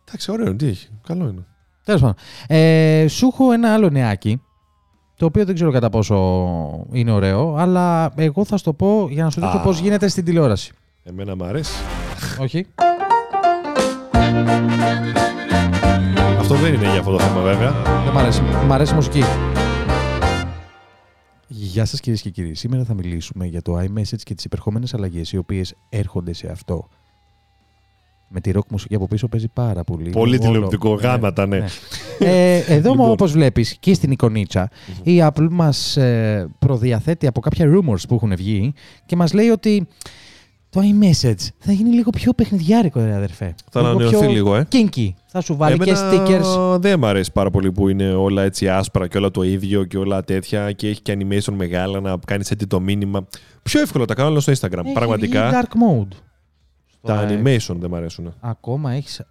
Εντάξει, ωραίο, τι έχει. Καλό είναι. Τέλος πάντων. Ε, σου έχω ένα άλλο νεάκι. Το οποίο δεν ξέρω κατά πόσο είναι ωραίο, αλλά εγώ θα σου το πω για να σου δείξω Α. πώς γίνεται στην τηλεόραση. Εμένα μου αρέσει. Όχι. Αυτό δεν είναι για αυτό το θέμα βέβαια. Δεν μ' αρέσει. Μ' αρέσει η μουσική. Γεια σας κυρίες και κύριοι. Σήμερα θα μιλήσουμε για το iMessage και τις υπερχόμενες αλλαγές οι οποίες έρχονται σε αυτό. Με τη rock μουσική από πίσω παίζει πάρα πολύ. Πολύ Όλο- τηλεοπτικό. Γάματα, ναι. Ε, εδώ Λοιπόν. λοιπόν. όπως βλέπεις και στην εικονίτσα η Apple μας ε, προδιαθέτει από κάποια rumors που έχουν βγει και μας λέει ότι το iMessage θα γίνει λίγο πιο παιχνιδιάρικο ρε αδερφέ. Θα ανανεωθεί λίγο, ε. Kinky. Θα σου βάλει και Εμένα stickers. Δεν μ' αρέσει πάρα πολύ που είναι όλα έτσι άσπρα και όλα το ίδιο και όλα τέτοια και έχει και animation μεγάλα να κάνεις έτσι το μήνυμα. Πιο εύκολα τα κάνω όλα στο Instagram. Έχει Πραγματικά. βγει dark mode. Τα Τώρα, ε, animation δεν μ' αρέσουν. Ακόμα έχει.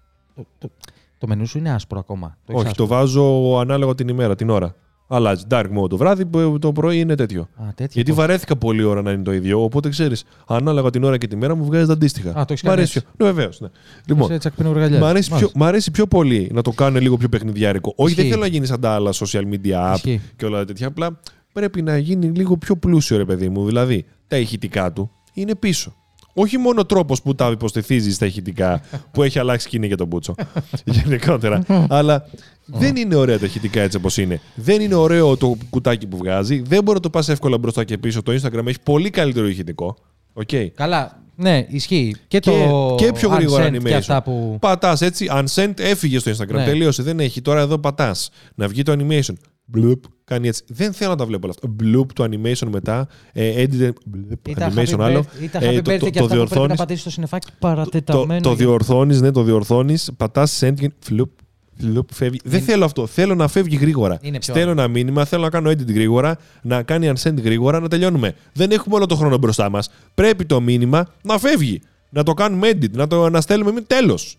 Το, το, το μενού σου είναι άσπρο ακόμα. Το έχεις Όχι, άσπρο. το βάζω ανάλογα την ημέρα, την ώρα. Αλλάζει. Dark mode το βράδυ, που- το πρωί είναι τέτοιο. Α, τέτοια Γιατί πώς. βαρέθηκα πολλή ώρα να είναι το ίδιο. Οπότε ξέρεις, ανάλογα την ώρα και τη μέρα μου βγάζει τα αντίστοιχα. Α, το έχεις Μ' κάνει αρέσει. έτσι. πιο- Ναι, βεβαίως. Ναι. Λοιπόν, Είσαι τσακπινουργαλιάς. μ' αρέσει, πιο, Μάλιστα. μ' αρέσει πιο πολύ να το κάνουν λίγο πιο παιχνιδιάρικο. Όχι, δεν Ισχύει. θέλω να γίνεις σαν τα άλλα social media app Ισχύει. και όλα τέτοια. Απλά πρέπει να γίνει λίγο πιο πλούσιο, ρε παιδί μου. Δηλαδή, τα ηχητικά του είναι πίσω. Όχι μόνο ο τρόπος που τα υποστηθίζει στα ηχητικά, *laughs* που έχει αλλάξει σκηνή για τον Μπούτσο. *laughs* Γενικότερα. αλλά δεν είναι ωραία τα ηχητικά έτσι όπως είναι. Δεν είναι ωραίο το κουτάκι που βγάζει. Δεν μπορεί να το πας εύκολα μπροστά και πίσω. Το Instagram έχει πολύ καλύτερο ηχητικό. Okay. Καλά, ναι, ισχύει. Και, Και, το και πιο γρήγορα unsent animation. Και αυτά που... Πατάς έτσι, unsent, έφυγε στο Instagram. Ναι. Τελείωσε. Δεν έχει. Τώρα εδώ πατάς. Να βγει το animation. Bloop, κάνει έτσι. Δεν θέλω να τα βλέπω όλα αυτά. Bloop το animation μετά. Ε, edit, bloop, Ή τα animation happy άλλο. birthday- Ή τα Ε, happy το- birthday το- και το αυτά που πρέπει να διορθώνεις. πατήσεις στο συννεφάκι Το, παρατεταμένο. το διορθώνεις, ναι, το διορθώνεις. Πατάς send και φλουπ, φλουπ, φεύγει. Δεν θέλω αυτό. Θέλω να φεύγει γρήγορα. Είναι πιο Στέλνω ένα μήνυμα, θέλω να κάνω edit γρήγορα, να κάνει unsend γρήγορα, να τελειώνουμε. Δεν έχουμε όλο το χρόνο μπροστά μας. Πρέπει το μήνυμα να φεύγει. Να το κάνουμε edit, να το να στέλνουμε εμεί τέλος.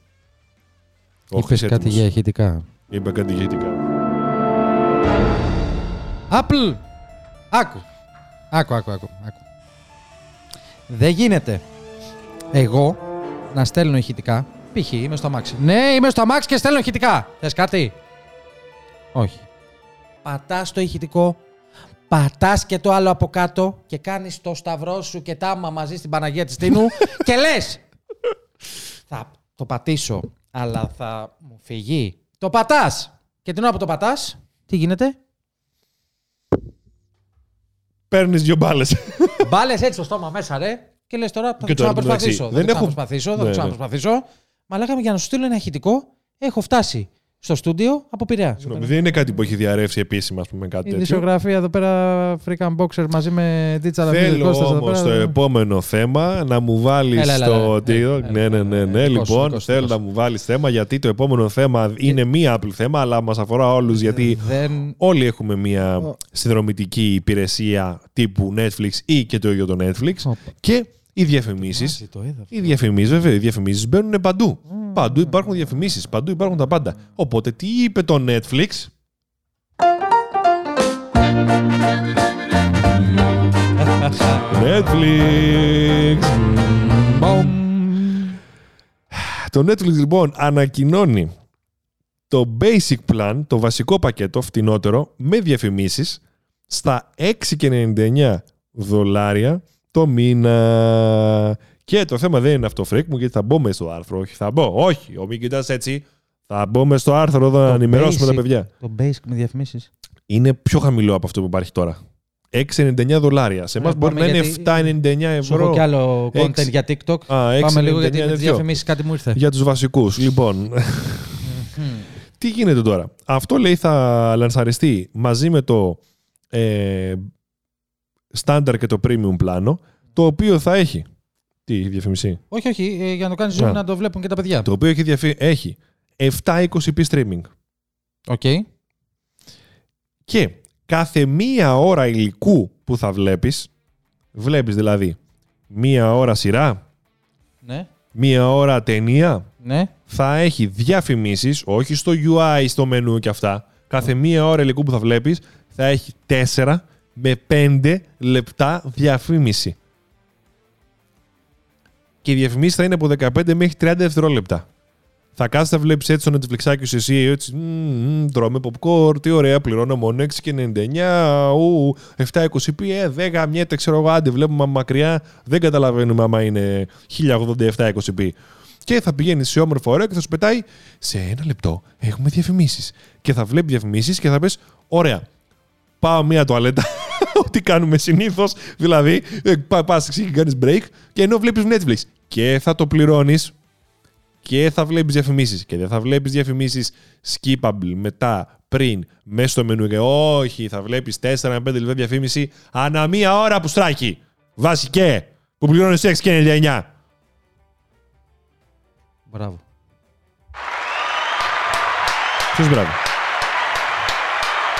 Είπες κάτι για ηχητικά. Είπε κάτι ηχητικά. Apple! Άκου. Άκου, άκου, άκου. άκου. Δεν γίνεται εγώ να στέλνω ηχητικά. Π.χ. είμαι στο αμάξι. Ναι, είμαι στο αμάξι και στέλνω ηχητικά. Θες κάτι; Όχι. Πατάς το ηχητικό, πατάς και το άλλο από κάτω και κάνεις το σταυρό σου και τάμα μαζί στην Παναγία της Τίνου *laughs* και λες θα το πατήσω, αλλά θα μου φυγεί. Το πατάς. Και την ώρα που το πατάς, τι γίνεται; Παίρνεις δύο μπάλες. Μπάλες έτσι στο στόμα μέσα, ρε. Και λες τώρα θα Και το τώρα, ξαναπροσπαθήσω. εντάξει, Δεν δεν έχω... έχω- προσπαθήσω, θα Ναι, το ναι. ξαναπροσπαθήσω. Μαλάκα μου για να σου στείλω ένα ηχητικό, έχω φτάσει στο στούντιο από Πειραιά. Συγγνώμη, δεν είναι κάτι που έχει διαρρεύσει επίσημα, ας πούμε, κάτι Η τέτοιο. δισογραφία εδώ πέρα African Boxer μαζί με Digital Music Θέλω Κώστας εδώ όμως πέρα. το επόμενο θέμα να μου βάλεις Έλα, έλα, στο έλα. τίο. Έλα, Ναι, ναι, ναι. έλα, ναι. δικός σου, Λοιπόν, δικός σου, θέλω δικός να σου. μου βάλεις θέμα γιατί το επόμενο θέμα είναι μία Apple θέμα, αλλά μας αφορά όλους γιατί Δεν... όλοι έχουμε μία Ω. συνδρομητική υπηρεσία τύπου Netflix ή και το ίδιο το Netflix. Οπα. Και οι διαφημίσει. Μάζι, το είδα. Οι διαφημίσεις, βέβαια, οι διαφημίσεις μπαίνουν παντού. Παντού υπάρχουν διαφημίσεις, παντού υπάρχουν τα πάντα. Οπότε, τι είπε το Netflix; Netflix. Το Netflix λοιπόν ανακοινώνει το basic plan, το βασικό πακέτο, φτηνότερο, με διαφημίσεις στα 6,99 δολάρια το μήνα. Και το θέμα δεν είναι αυτό, φρίκ μου, γιατί θα μπω μες στο άρθρο. Όχι, θα μπω. Όχι, ο μην κοιτάς έτσι. Θα μπω μες στο άρθρο εδώ να Το ενημερώσουμε τα basic. παιδιά. Το basic με διαφημίσεις. Είναι πιο χαμηλό από αυτό που υπάρχει τώρα. 6,99 δολάρια. Σε εμάς Ναι, μπορεί να πάμε είναι γιατί- 7,99 Σου έχω ευρώ. κι άλλο content Έξι. για TikTok. Α, 6,99 Πάμε λίγο γιατί με είναι τις δυο. διαφημίσεις κάτι μου ήρθε. Για τους βασικούς. Λοιπόν, τι γίνεται τώρα; Αυτό λέει θα λανσαριστεί μαζί με το ε, standard και το premium πλάνο, το οποίο θα έχει. Τι έχει διαφημισή. Όχι, όχι, ε, για να το κάνεις Α. zoom να το βλέπουν και τα παιδιά. Το οποίο έχει, διαφη... έχει 720p streaming. Οκ. Και κάθε μία ώρα υλικού που θα βλέπεις, βλέπεις δηλαδή μία ώρα σειρά, Ναι, μία ώρα ταινία, ναι. θα έχει διαφημίσεις, όχι στο UI, στο μενού και αυτά. Κάθε μία ώρα υλικού που θα βλέπεις θα έχει 4 με 5 λεπτά διαφήμιση. Και οι διαφημίσεις θα είναι από 15 μέχρι 30 δευτερόλεπτα. Θα κάθεσαι να βλέπεις έτσι στο Netflix σου εσύ, έτσι, «Μμμ, τρώμε popcorn, τι ωραία, πληρώνω μόνο 6,99, ου, 720p, ε, δεν γαμιέται, ξέρω εγώ, άντε, βλέπουμε μακριά, δεν καταλαβαίνουμε άμα είναι 1080 720p. Και θα πηγαίνει σε όμορφο ωραίο και θα σου πετάει σε ένα λεπτό. Έχουμε διαφημίσεις. Και θα βλέπεις διαφημίσεις και θα πε: Ωραία, πάω μία τουαλέτα. Ό,τι κάνουμε συνήθως. Δηλαδή, πα και κάνεις break και ενώ βλέπεις Netflix. Και θα το πληρώνεις και θα βλέπεις διαφημίσεις. Και δεν θα βλέπεις διαφημίσεις skippable μετά, πριν, μέσα στο μενού. Και όχι, θα βλέπεις 4 με 5 λεπτά διαφήμιση ανά μία ώρα που στράκι. Βασικέ, που πληρώνεις 6 και 99. Μπράβο. Ποιος μπράβο;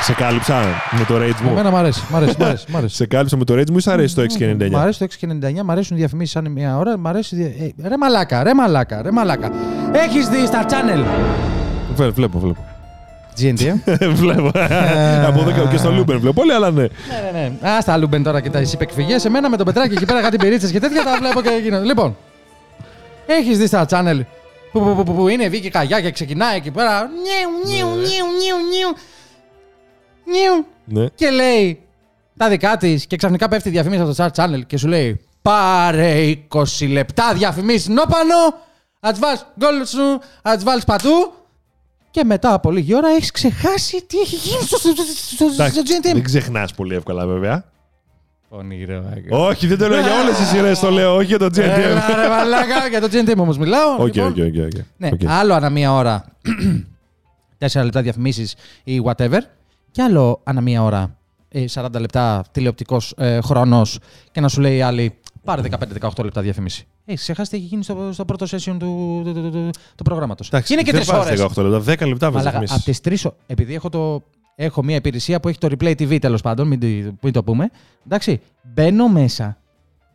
Σε κάλυψα με το rage μου. Εμένα μ' αρέσει. Μ' αρέσει, μ' αρέσει, μ' αρέσει. Σε κάλυψα με το rage μου ή σ' αρέσει το 6,99. Μ' αρέσει το 6,99, μ' αρέσουν οι διαφημίσεις σαν μια ώρα. Μ' αρέσει. δια- Ε, ρε μαλάκα, ρε μαλάκα, ρε μαλάκα. Έχεις δει στα channel; Βλέ- Βλέπω, βλέπω. GNT, ε; *laughs* βλέπω. Από εδώ και- και στο Λούμπερ βλέπω. Όλοι, αλλά ναι. ναι, ναι, ναι. Α τα Λούμπεν τώρα και τα υπεκφυγές. Εμένα με το πετράκι εκεί πέρα κάτι πυρίτσε και τέτοια τα βλέπω και γίνονται. Λοιπόν, έχεις δει στα channel; Που, που, που, που, που είναι Βίκυ Καγιά και ξεκινάει εκεί πέρα. Νιου, νιου, νιου, νιου, νιου. Νιου. ναι. Και λέει τα δικά της και ξαφνικά πέφτει η διαφημίση από το Chart Channel και σου λέει Πάρε 20 λεπτά διαφημίσει νόπανο, ας βάλεις γκολ σου, ας βάλεις παντού. Και μετά από λίγη ώρα έχεις ξεχάσει τι έχει γίνει στο, στο, στο, Εντάξει, στο GNTM. Δεν ξεχνάς πολύ εύκολα, βέβαια. Πονηρό, Όχι, δεν το λέω για όλες τις σειρές, το λέω, όχι για το GNTM. Έλα, ρε μαλάκα, για το GNTM όμως μιλάω. Οκ, λοιπόν. οκ, οκ, οκ. Ναι, Οκ. άλλο ανά μία ώρα *clears throat* 4 λεπτά διαφημίσεις ή whatever. Και άλλο ανά μία ώρα ε, 40 λεπτά τηλεοπτικός ε, χρόνος και να σου λέει η άλλη πάρε 15-18 λεπτά διαφήμιση. Ε, ξεχάσει τι έχει γίνει στο, στο πρώτο session του, του, του, του, του προγράμματος. Εντάξει, Είναι και δεν τρεις βάζεις ώρες. 18 λεπτά, 10 λεπτά βάζεις Από τις τρεις. Επειδή έχω, το, έχω μια υπηρεσία που έχει το replay TV τέλος πάντων, μην, το- μην το πούμε. Εντάξει, μπαίνω μέσα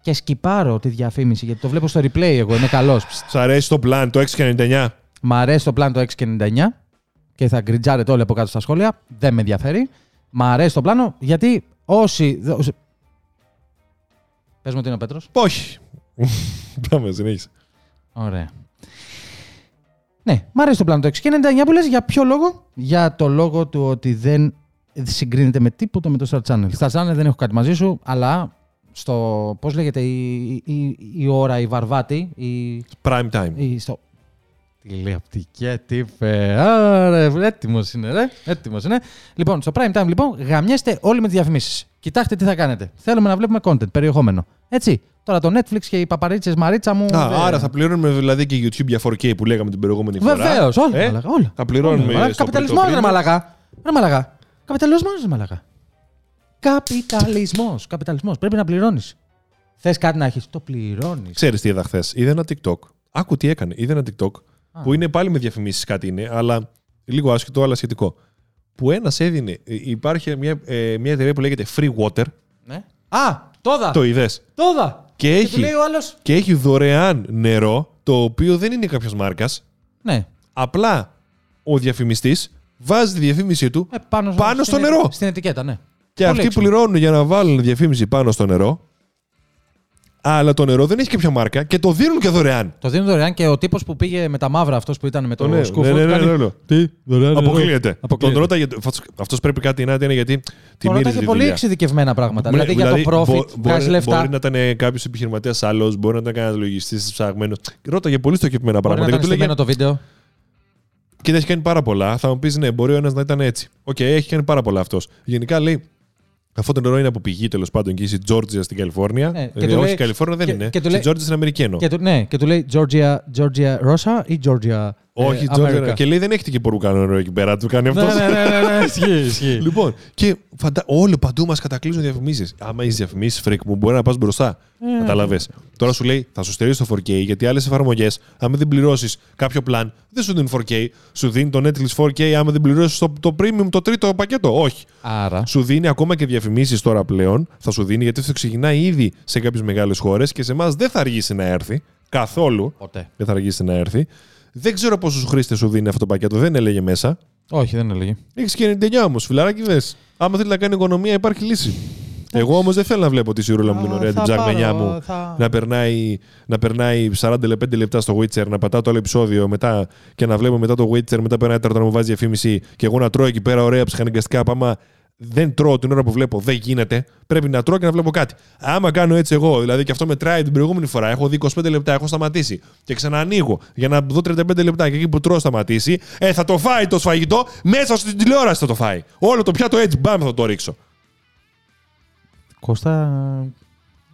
και σκυπάρω τη διαφήμιση γιατί το βλέπω στο replay εγώ. Είμαι καλός. Σ' αρέσει το plan, το 6,99. Μ' αρέσει το πλάνο το 6,99 και θα γκριτζάρετε όλοι από κάτω στα σχόλια. Δεν με ενδιαφέρει. Μ' αρέσει το πλάνο γιατί όσοι. όσοι- Πες μου τι είναι ο Πέτρος. Όχι. *laughs* Πάμε, συνέχισε. Ωραία. Ναι, μ' αρέσει το πλάνο το 6,99 που λες για ποιο λόγο; Για το λόγο του ότι δεν συγκρίνεται με τίποτα με το Star Channel. Star Channel δεν έχω κάτι μαζί σου, αλλά στο. Πώς λέγεται η, η, η ώρα, η βαρβάτη, η, Prime time. ή στο... Τηλεοπτική τύπε. Άρα, έτοιμος είναι, ρε. Έτοιμος είναι. Λοιπόν, στο prime time, λοιπόν, γαμιέστε όλοι με τις διαφημίσεις. Κοιτάξτε τι θα κάνετε. Θέλουμε να βλέπουμε content, περιεχόμενο. Έτσι. Τώρα το Netflix και οι παπαρίτσες Μαρίτσα μου. Α, δεν- άρα θα πληρώνουμε δηλαδή και YouTube για 4K που λέγαμε την προηγούμενη φορά. Βεβαίως, όλα. Ε, μαλάκα, όλα. Θα πληρώνουμε. Όλα, μαλάκα. στο Καπιταλισμός, πρώτο ρε πρίμηνο. μαλακά. Ρε μαλακά. Καπιταλισμός, ρε μαλακά. Καπιταλισμός. Καπιταλισμός. Πρέπει να πληρώνεις. Θες κάτι να έχεις. Το πληρώνεις. Ξέρεις τι είδα χθες. Είδα ένα TikTok. Άκου τι έκανε. Είδα ένα TikTok Α. που είναι πάλι με διαφημίσεις κάτι είναι, αλλά λίγο άσχετο, αλλά σχετικό. Που ένας έδινε. ε, Υπάρχει μια, ε, μια εταιρεία που λέγεται Free Water. Ναι. Α, τόδα. Το είδες; Τόδα. Και Και του έχει, λέει ο άλλος. και έχει δωρεάν νερό, το οποίο δεν είναι κάποιος μάρκας. Ναι. Απλά ο διαφημιστής βάζει τη διαφήμιση του Ε, πάνω, Πάνω στο στην νερό. ετι- Στην ετικέτα, ναι. και Πολύ αυτοί έξυπνο. πληρώνουν για να βάλουν διαφήμιση πάνω στο νερό. Αλλά το νερό δεν έχει κάποια μάρκα και το δίνουν και δωρεάν. Το δίνουν δωρεάν και ο τύπος που πήγε με τα μαύρα, αυτός που ήταν με το ναι, σκούφο. ναι, ναι, κάνει- ναι, ναι. Τι, δωρεάν. Αποκλείεται. Αποκλείεται. Τον ρώταγε. Αυτός πρέπει κάτι να είναι γιατί τη Τον μοίρασε ρωτάει τη πολύ δουλειά. εξειδικευμένα πράγματα. Ναι, δηλαδή, για το profit, μπο- βγάζει μπορεί, λεφτά. μπορεί να ήταν κάποιος επιχειρηματίας άλλος, μπορεί να ήταν κανένας λογιστής ψαγμένο. Ρώταγε πολύ στοχευμένα Μπορεί να πράγματα. ήταν Και του λέγε, στημένο το βίντεο. και έχει κάνει πάρα πολλά. Θα μου πεις, ναι, μπορεί ο ένας να ήταν έτσι. Οκ, έχει κάνει πάρα πολλά αυτός. Γενικά λέει, αυτό το νερό είναι από πηγή τέλος πάντων εκεί στη Τζόρτζια στην Καλιφόρνια. Ναι, και Ε, του όχι, λέει- στην Καλιφόρνια δεν και- είναι. και του Στη λέει- Τζόρτζια στην Αμερική εννοώ. Και του, ναι, και του λέει Georgia, Georgia Rosa ή Georgia Όχι, ε, Τζόρτζια. America. Και λέει δεν έχετε και πορουκάνο νερό εκεί πέρα. Του κάνει αυτός. Ναι, ναι, ναι, ναι, ναι, ισχύει, ισχύει. Λοιπόν, και φαντα... όλοι παντού μας κατακλείζουν διαφημίσεις. Άμα έχεις διαφημίσεις, φρικ μου, μπορεί να πας μπροστά. Ε. Κατάλαβε. Τώρα σου λέει, θα σου στερήσει το 4K, γιατί άλλες εφαρμογές, άμα δεν πληρώσεις κάποιο plan, δεν σου δίνουν 4K. Σου δίνει το Netflix 4K, άμα δεν πληρώσεις το, το premium, το τρίτο πακέτο. Όχι. Άρα, Σου δίνει ακόμα και διαφημίσεις τώρα πλέον. Θα σου δίνει, γιατί αυτό ξεκινάει ήδη σε κάποιες μεγάλες χώρες και σε εμάς δεν θα αργήσει να έρθει. Καθόλου ποτέ. δεν θα αργήσει να έρθει. Δεν ξέρω πόσους χρήστες σου δίνει αυτό το πακέτο, δεν έλεγε μέσα. Όχι, δεν έλεγε. Έχεις και 99 όμως, φιλαράκι δες. Άμα θέλει να κάνει οικονομία, υπάρχει λύση. Εγώ όμως δεν θέλω να βλέπω τη σιρούλα μου την ωραία, την Θα ψαγμενιά πάρω, μου θα- να περνάει, να περνάει 45 λεπτά στο Witcher, να πατάω το άλλο επεισόδιο μετά και να βλέπω μετά το Witcher, μετά περνάει τέταρτο να μου βάζει διαφήμιση και εγώ να τρώω εκεί πέρα ωραία ψυχαναγκαστικά. Άμα δεν τρώω την ώρα που βλέπω, δεν γίνεται. Πρέπει να τρώω και να βλέπω κάτι. Άμα κάνω έτσι εγώ, δηλαδή και αυτό μετράει την προηγούμενη φορά, έχω δει 25 λεπτά, έχω σταματήσει και ξανανοίγω για να δω 35 λεπτά και εκεί που τρώω σταματήσει, ε, θα το φάει το σφαγητό μέσα στην τηλεόραση θα το φάει. Όλο το πιάτο έτσι, μπαμ, θα το ρίξω. Κώστα,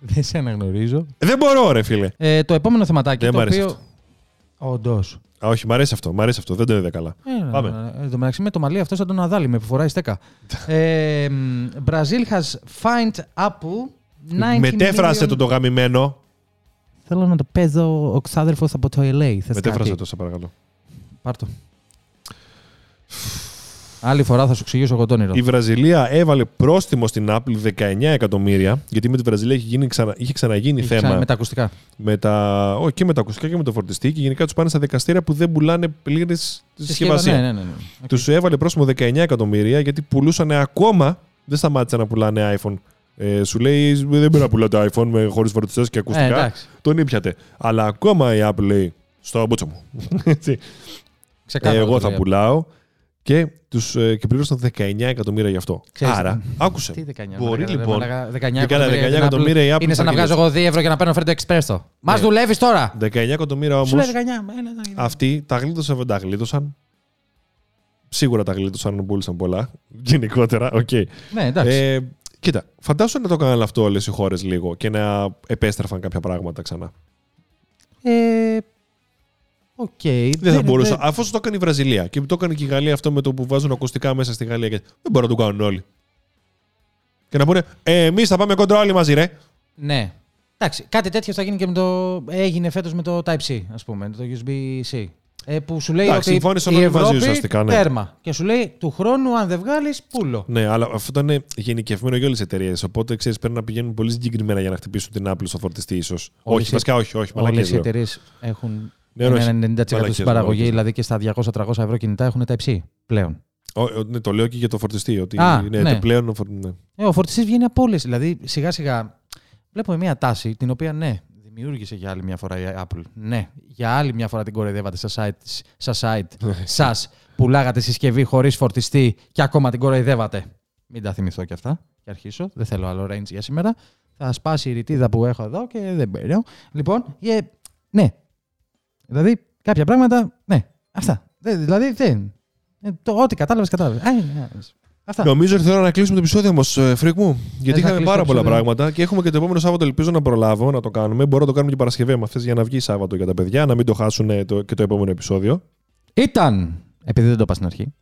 δεν σε αναγνωρίζω. Ε, δεν μπορώ, ρε φίλε. Ε, το επόμενο θεματάκι. Δεν το μ' αρέσει οποίο... Όντως. Α, όχι, μ' αρέσει αυτό, μ' αρέσει αυτό, δεν το είδα καλά. Ε, Πάμε. Εν τω μεταξύ με το μαλλί αυτός σαν τον Αδάλη με που φοράει στέκα. ε, μ, Brazil has find Apple 90 Μετέφρασε million- το το γαμημένο. Θέλω να το παίζω ο ξάδερφος από το LA. Θες Μετέφρασε κάτι; το, σε παρακαλώ. Πάρ' το. Άλλη φορά θα σου εξηγήσω εγώ το όνειρο. Η Βραζιλία έβαλε πρόστιμο στην Apple 19 εκατομμύρια, γιατί με τη Βραζιλία είχε, γίνει ξανα... είχε ξαναγίνει Είχε θέμα ξανά Με τα ακουστικά. με τα... Όχι, και με τα ακουστικά και με το φορτιστή και γενικά τους πάνε στα δικαστήρια που δεν πουλάνε πλήρε συσκευασία. Ναι, ναι, ναι. ναι. Οκ. Τους έβαλε πρόστιμο 19 εκατομμύρια γιατί πουλούσαν ακόμα. Δεν σταμάτησαν να πουλάνε iPhone. Ε, σου λέει δεν πρέπει να πουλάτε iPhone με χωρίς φορτιστές και Ε, ακουστικά. εντάξει. τον ήπιατε. Αλλά ακόμα η Apple λέει στο μπότσο μου. *laughs* Έτσι. Ξεκάθαρα Εγώ το θα λέει. πουλάω και, τους, ε, και πλήρωσαν 19 εκατομμύρια γι' αυτό. Ξέρεις, Άρα, άκουσε. Τι 19, Μπορεί μαλάκα, λοιπόν. μαλάκα, 19 Και κάνα 19 εκατομμύρια εκατομμύρια η Apple Είναι σαν να θα βγάζω εγώ 2 ευρώ για να παίρνω φρέντο εσπρέσο. Μας Ναι. δουλεύεις τώρα. 19 εκατομμύρια όμως. Σου λέει 19. μα είναι, είναι. Αυτοί τα γλίτωσαν, δεν τα γλίτωσαν. Σίγουρα τα γλίτωσαν, πούλησαν πολλά. Γενικότερα, οκ. Ναι, εντάξει. Ε, κοίτα, φαντάσου να το έκαναν αυτό όλες οι χώρες λίγο και να επέστρεφαν κάποια πράγματα ξανά. Ε, Οκ. Δεν θα μπορούσα. Αφού το έκανε η Βραζιλία και το έκανε και η Γαλλία αυτό με το που βάζουν ακουστικά μέσα στη Γαλλία. και- Δεν μπορούν να το κάνουν όλοι. Και να πούνε, ε, εμείς θα πάμε κόντρα όλοι μαζί, ρε. Ναι. Εντάξει, κάτι τέτοιο θα γίνει και με το. Έγινε φέτος με το Type-C, ας πούμε, με το USB-C. Ε, που σου λέει Εντάξει, ότι συμφώνησαν η όλοι μαζί Ευρώπη ουσιαστικά, ναι. τέρμα. Και σου λέει του χρόνου, αν δεν βγάλεις, πούλο. Ναι, αλλά αυτό ήταν γενικευμένο για όλες τις εταιρείες. Οπότε ξέρεις, πρέπει να πηγαίνουν πολύ συγκεκριμένα για να χτυπήσουν την Apple στο φορτιστή, ίσως. Όχι, οι- βασικά όχι, όχι. Όλες μαλακίες οι λέω. εταιρείες έχουν Ναι, όχι. ένα 90% Μαλακίες, στην παραγωγής, μαλακίες. δηλαδή και στα 200-300 ευρώ κινητά έχουν Type-C πλέον. Ω, ε, ναι, το λέω και για το φορτιστή. Ότι Α, ναι, ναι. Το πλέον. ο φορ- Ναι. Ε, ο φορτιστής βγαίνει από όλες. Δηλαδή, σιγά σιγά βλέπουμε μια τάση την οποία ναι, δημιούργησε για άλλη μια φορά η Apple. Ναι, για άλλη μια φορά την κοροϊδεύατε στα site, στα site σας. Πουλάγατε συσκευή χωρίς φορτιστή και ακόμα την κοροϊδεύατε. Μην τα θυμηθώ κι αυτά. Και αρχίσω. Δεν θέλω άλλο range για σήμερα. Θα σπάσει η ρητίδα που έχω εδώ και δεν παίρνω. Λοιπόν, ε, ναι. Δηλαδή, κάποια πράγματα, ναι. Αυτά. Δεν- δηλαδή, δεν. Ε, το, ό,τι κατάλαβες, κατάλαβες. Αυτά. Νομίζω ότι θέλω να κλείσουμε το επεισόδιο όμως, freak μου. Γιατί να είχαμε κλείσει πάρα το πολλά επεισόδιο; πράγματα και έχουμε και το επόμενο Σάββατο. Ελπίζω να προλάβω να το κάνουμε. Μπορώ να το κάνουμε και Παρασκευή με αυτέ για να βγει Σάββατο για τα παιδιά, να μην το χάσουν ε, το, και το επόμενο επεισόδιο. Ήταν, επειδή δεν το είπα στην αρχή,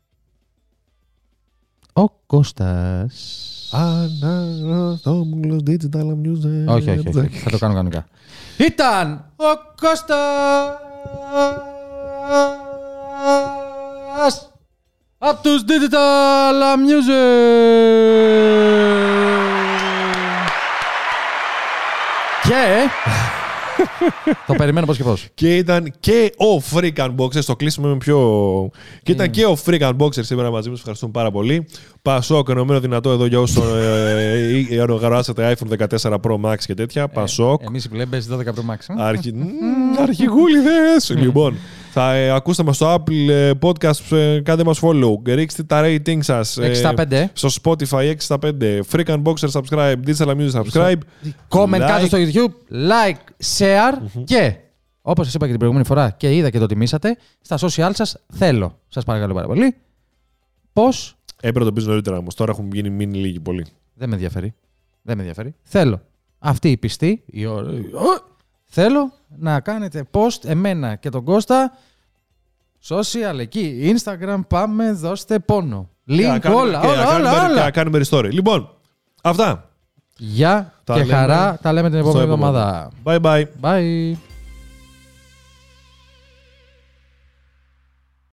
ο Κώστας. Αναγνωστόμουλος digital music. όχι, όχι, όχι, θα το κάνω κανονικά. Ήταν ο Κώστας από τους Digital Music. Και... *laughs* το περιμένω πώς και πώς. Και ήταν και ο Freak Unboxer. Το κλείσουμε με πιο. Και ήταν και ο Freak Unboxer σήμερα μαζί μας. Ευχαριστούμε πάρα πολύ. Πασόκ, ενωμένο δυνατό εδώ για όσου ε, ε, αγοράσατε iPhone 14 Pro Max και τέτοια. Πασόκ. Εμείς οι πλέμπες 12 Pro Max. ε. Αρχι... *laughs* Μμμ, Αρχηγούλιδες! λοιπόν, θα ε, ακούστε μας στο Apple ε, Podcast, ε, κάντε μας follow, ρίξτε τα rating σας. ε, 65. στο Spotify 6 στα 5, Freak Unboxer subscribe, Digital Music subscribe. Comment like. κάτω στο YouTube, like, share και όπως σας είπα και την προηγούμενη φορά και είδα και το τιμήσατε, στα social σας θέλω. Σας παρακαλώ πάρα πολύ. Πώς, Έπρεπε να το πεις νωρίτερα όμως, τώρα έχουν γίνει μείνει λίγοι πολύ. Δεν με ενδιαφέρει. Δεν με ενδιαφέρει. Θέλω αυτή η πιστή, η ώρα- ο- θέλω να κάνετε post εμένα και τον Κώστα social εκεί, Instagram, πάμε, δώστε πόνο. Και να Link, κάνουμε- όλα, και να όλα, κάνουμε- όλα, και όλα. να κάνουμε restore. Λοιπόν, αυτά. Γεια Τα και λέμε χαρά, τα λέμε την στο επόμενη επόμενο. εβδομάδα. Bye bye. Bye.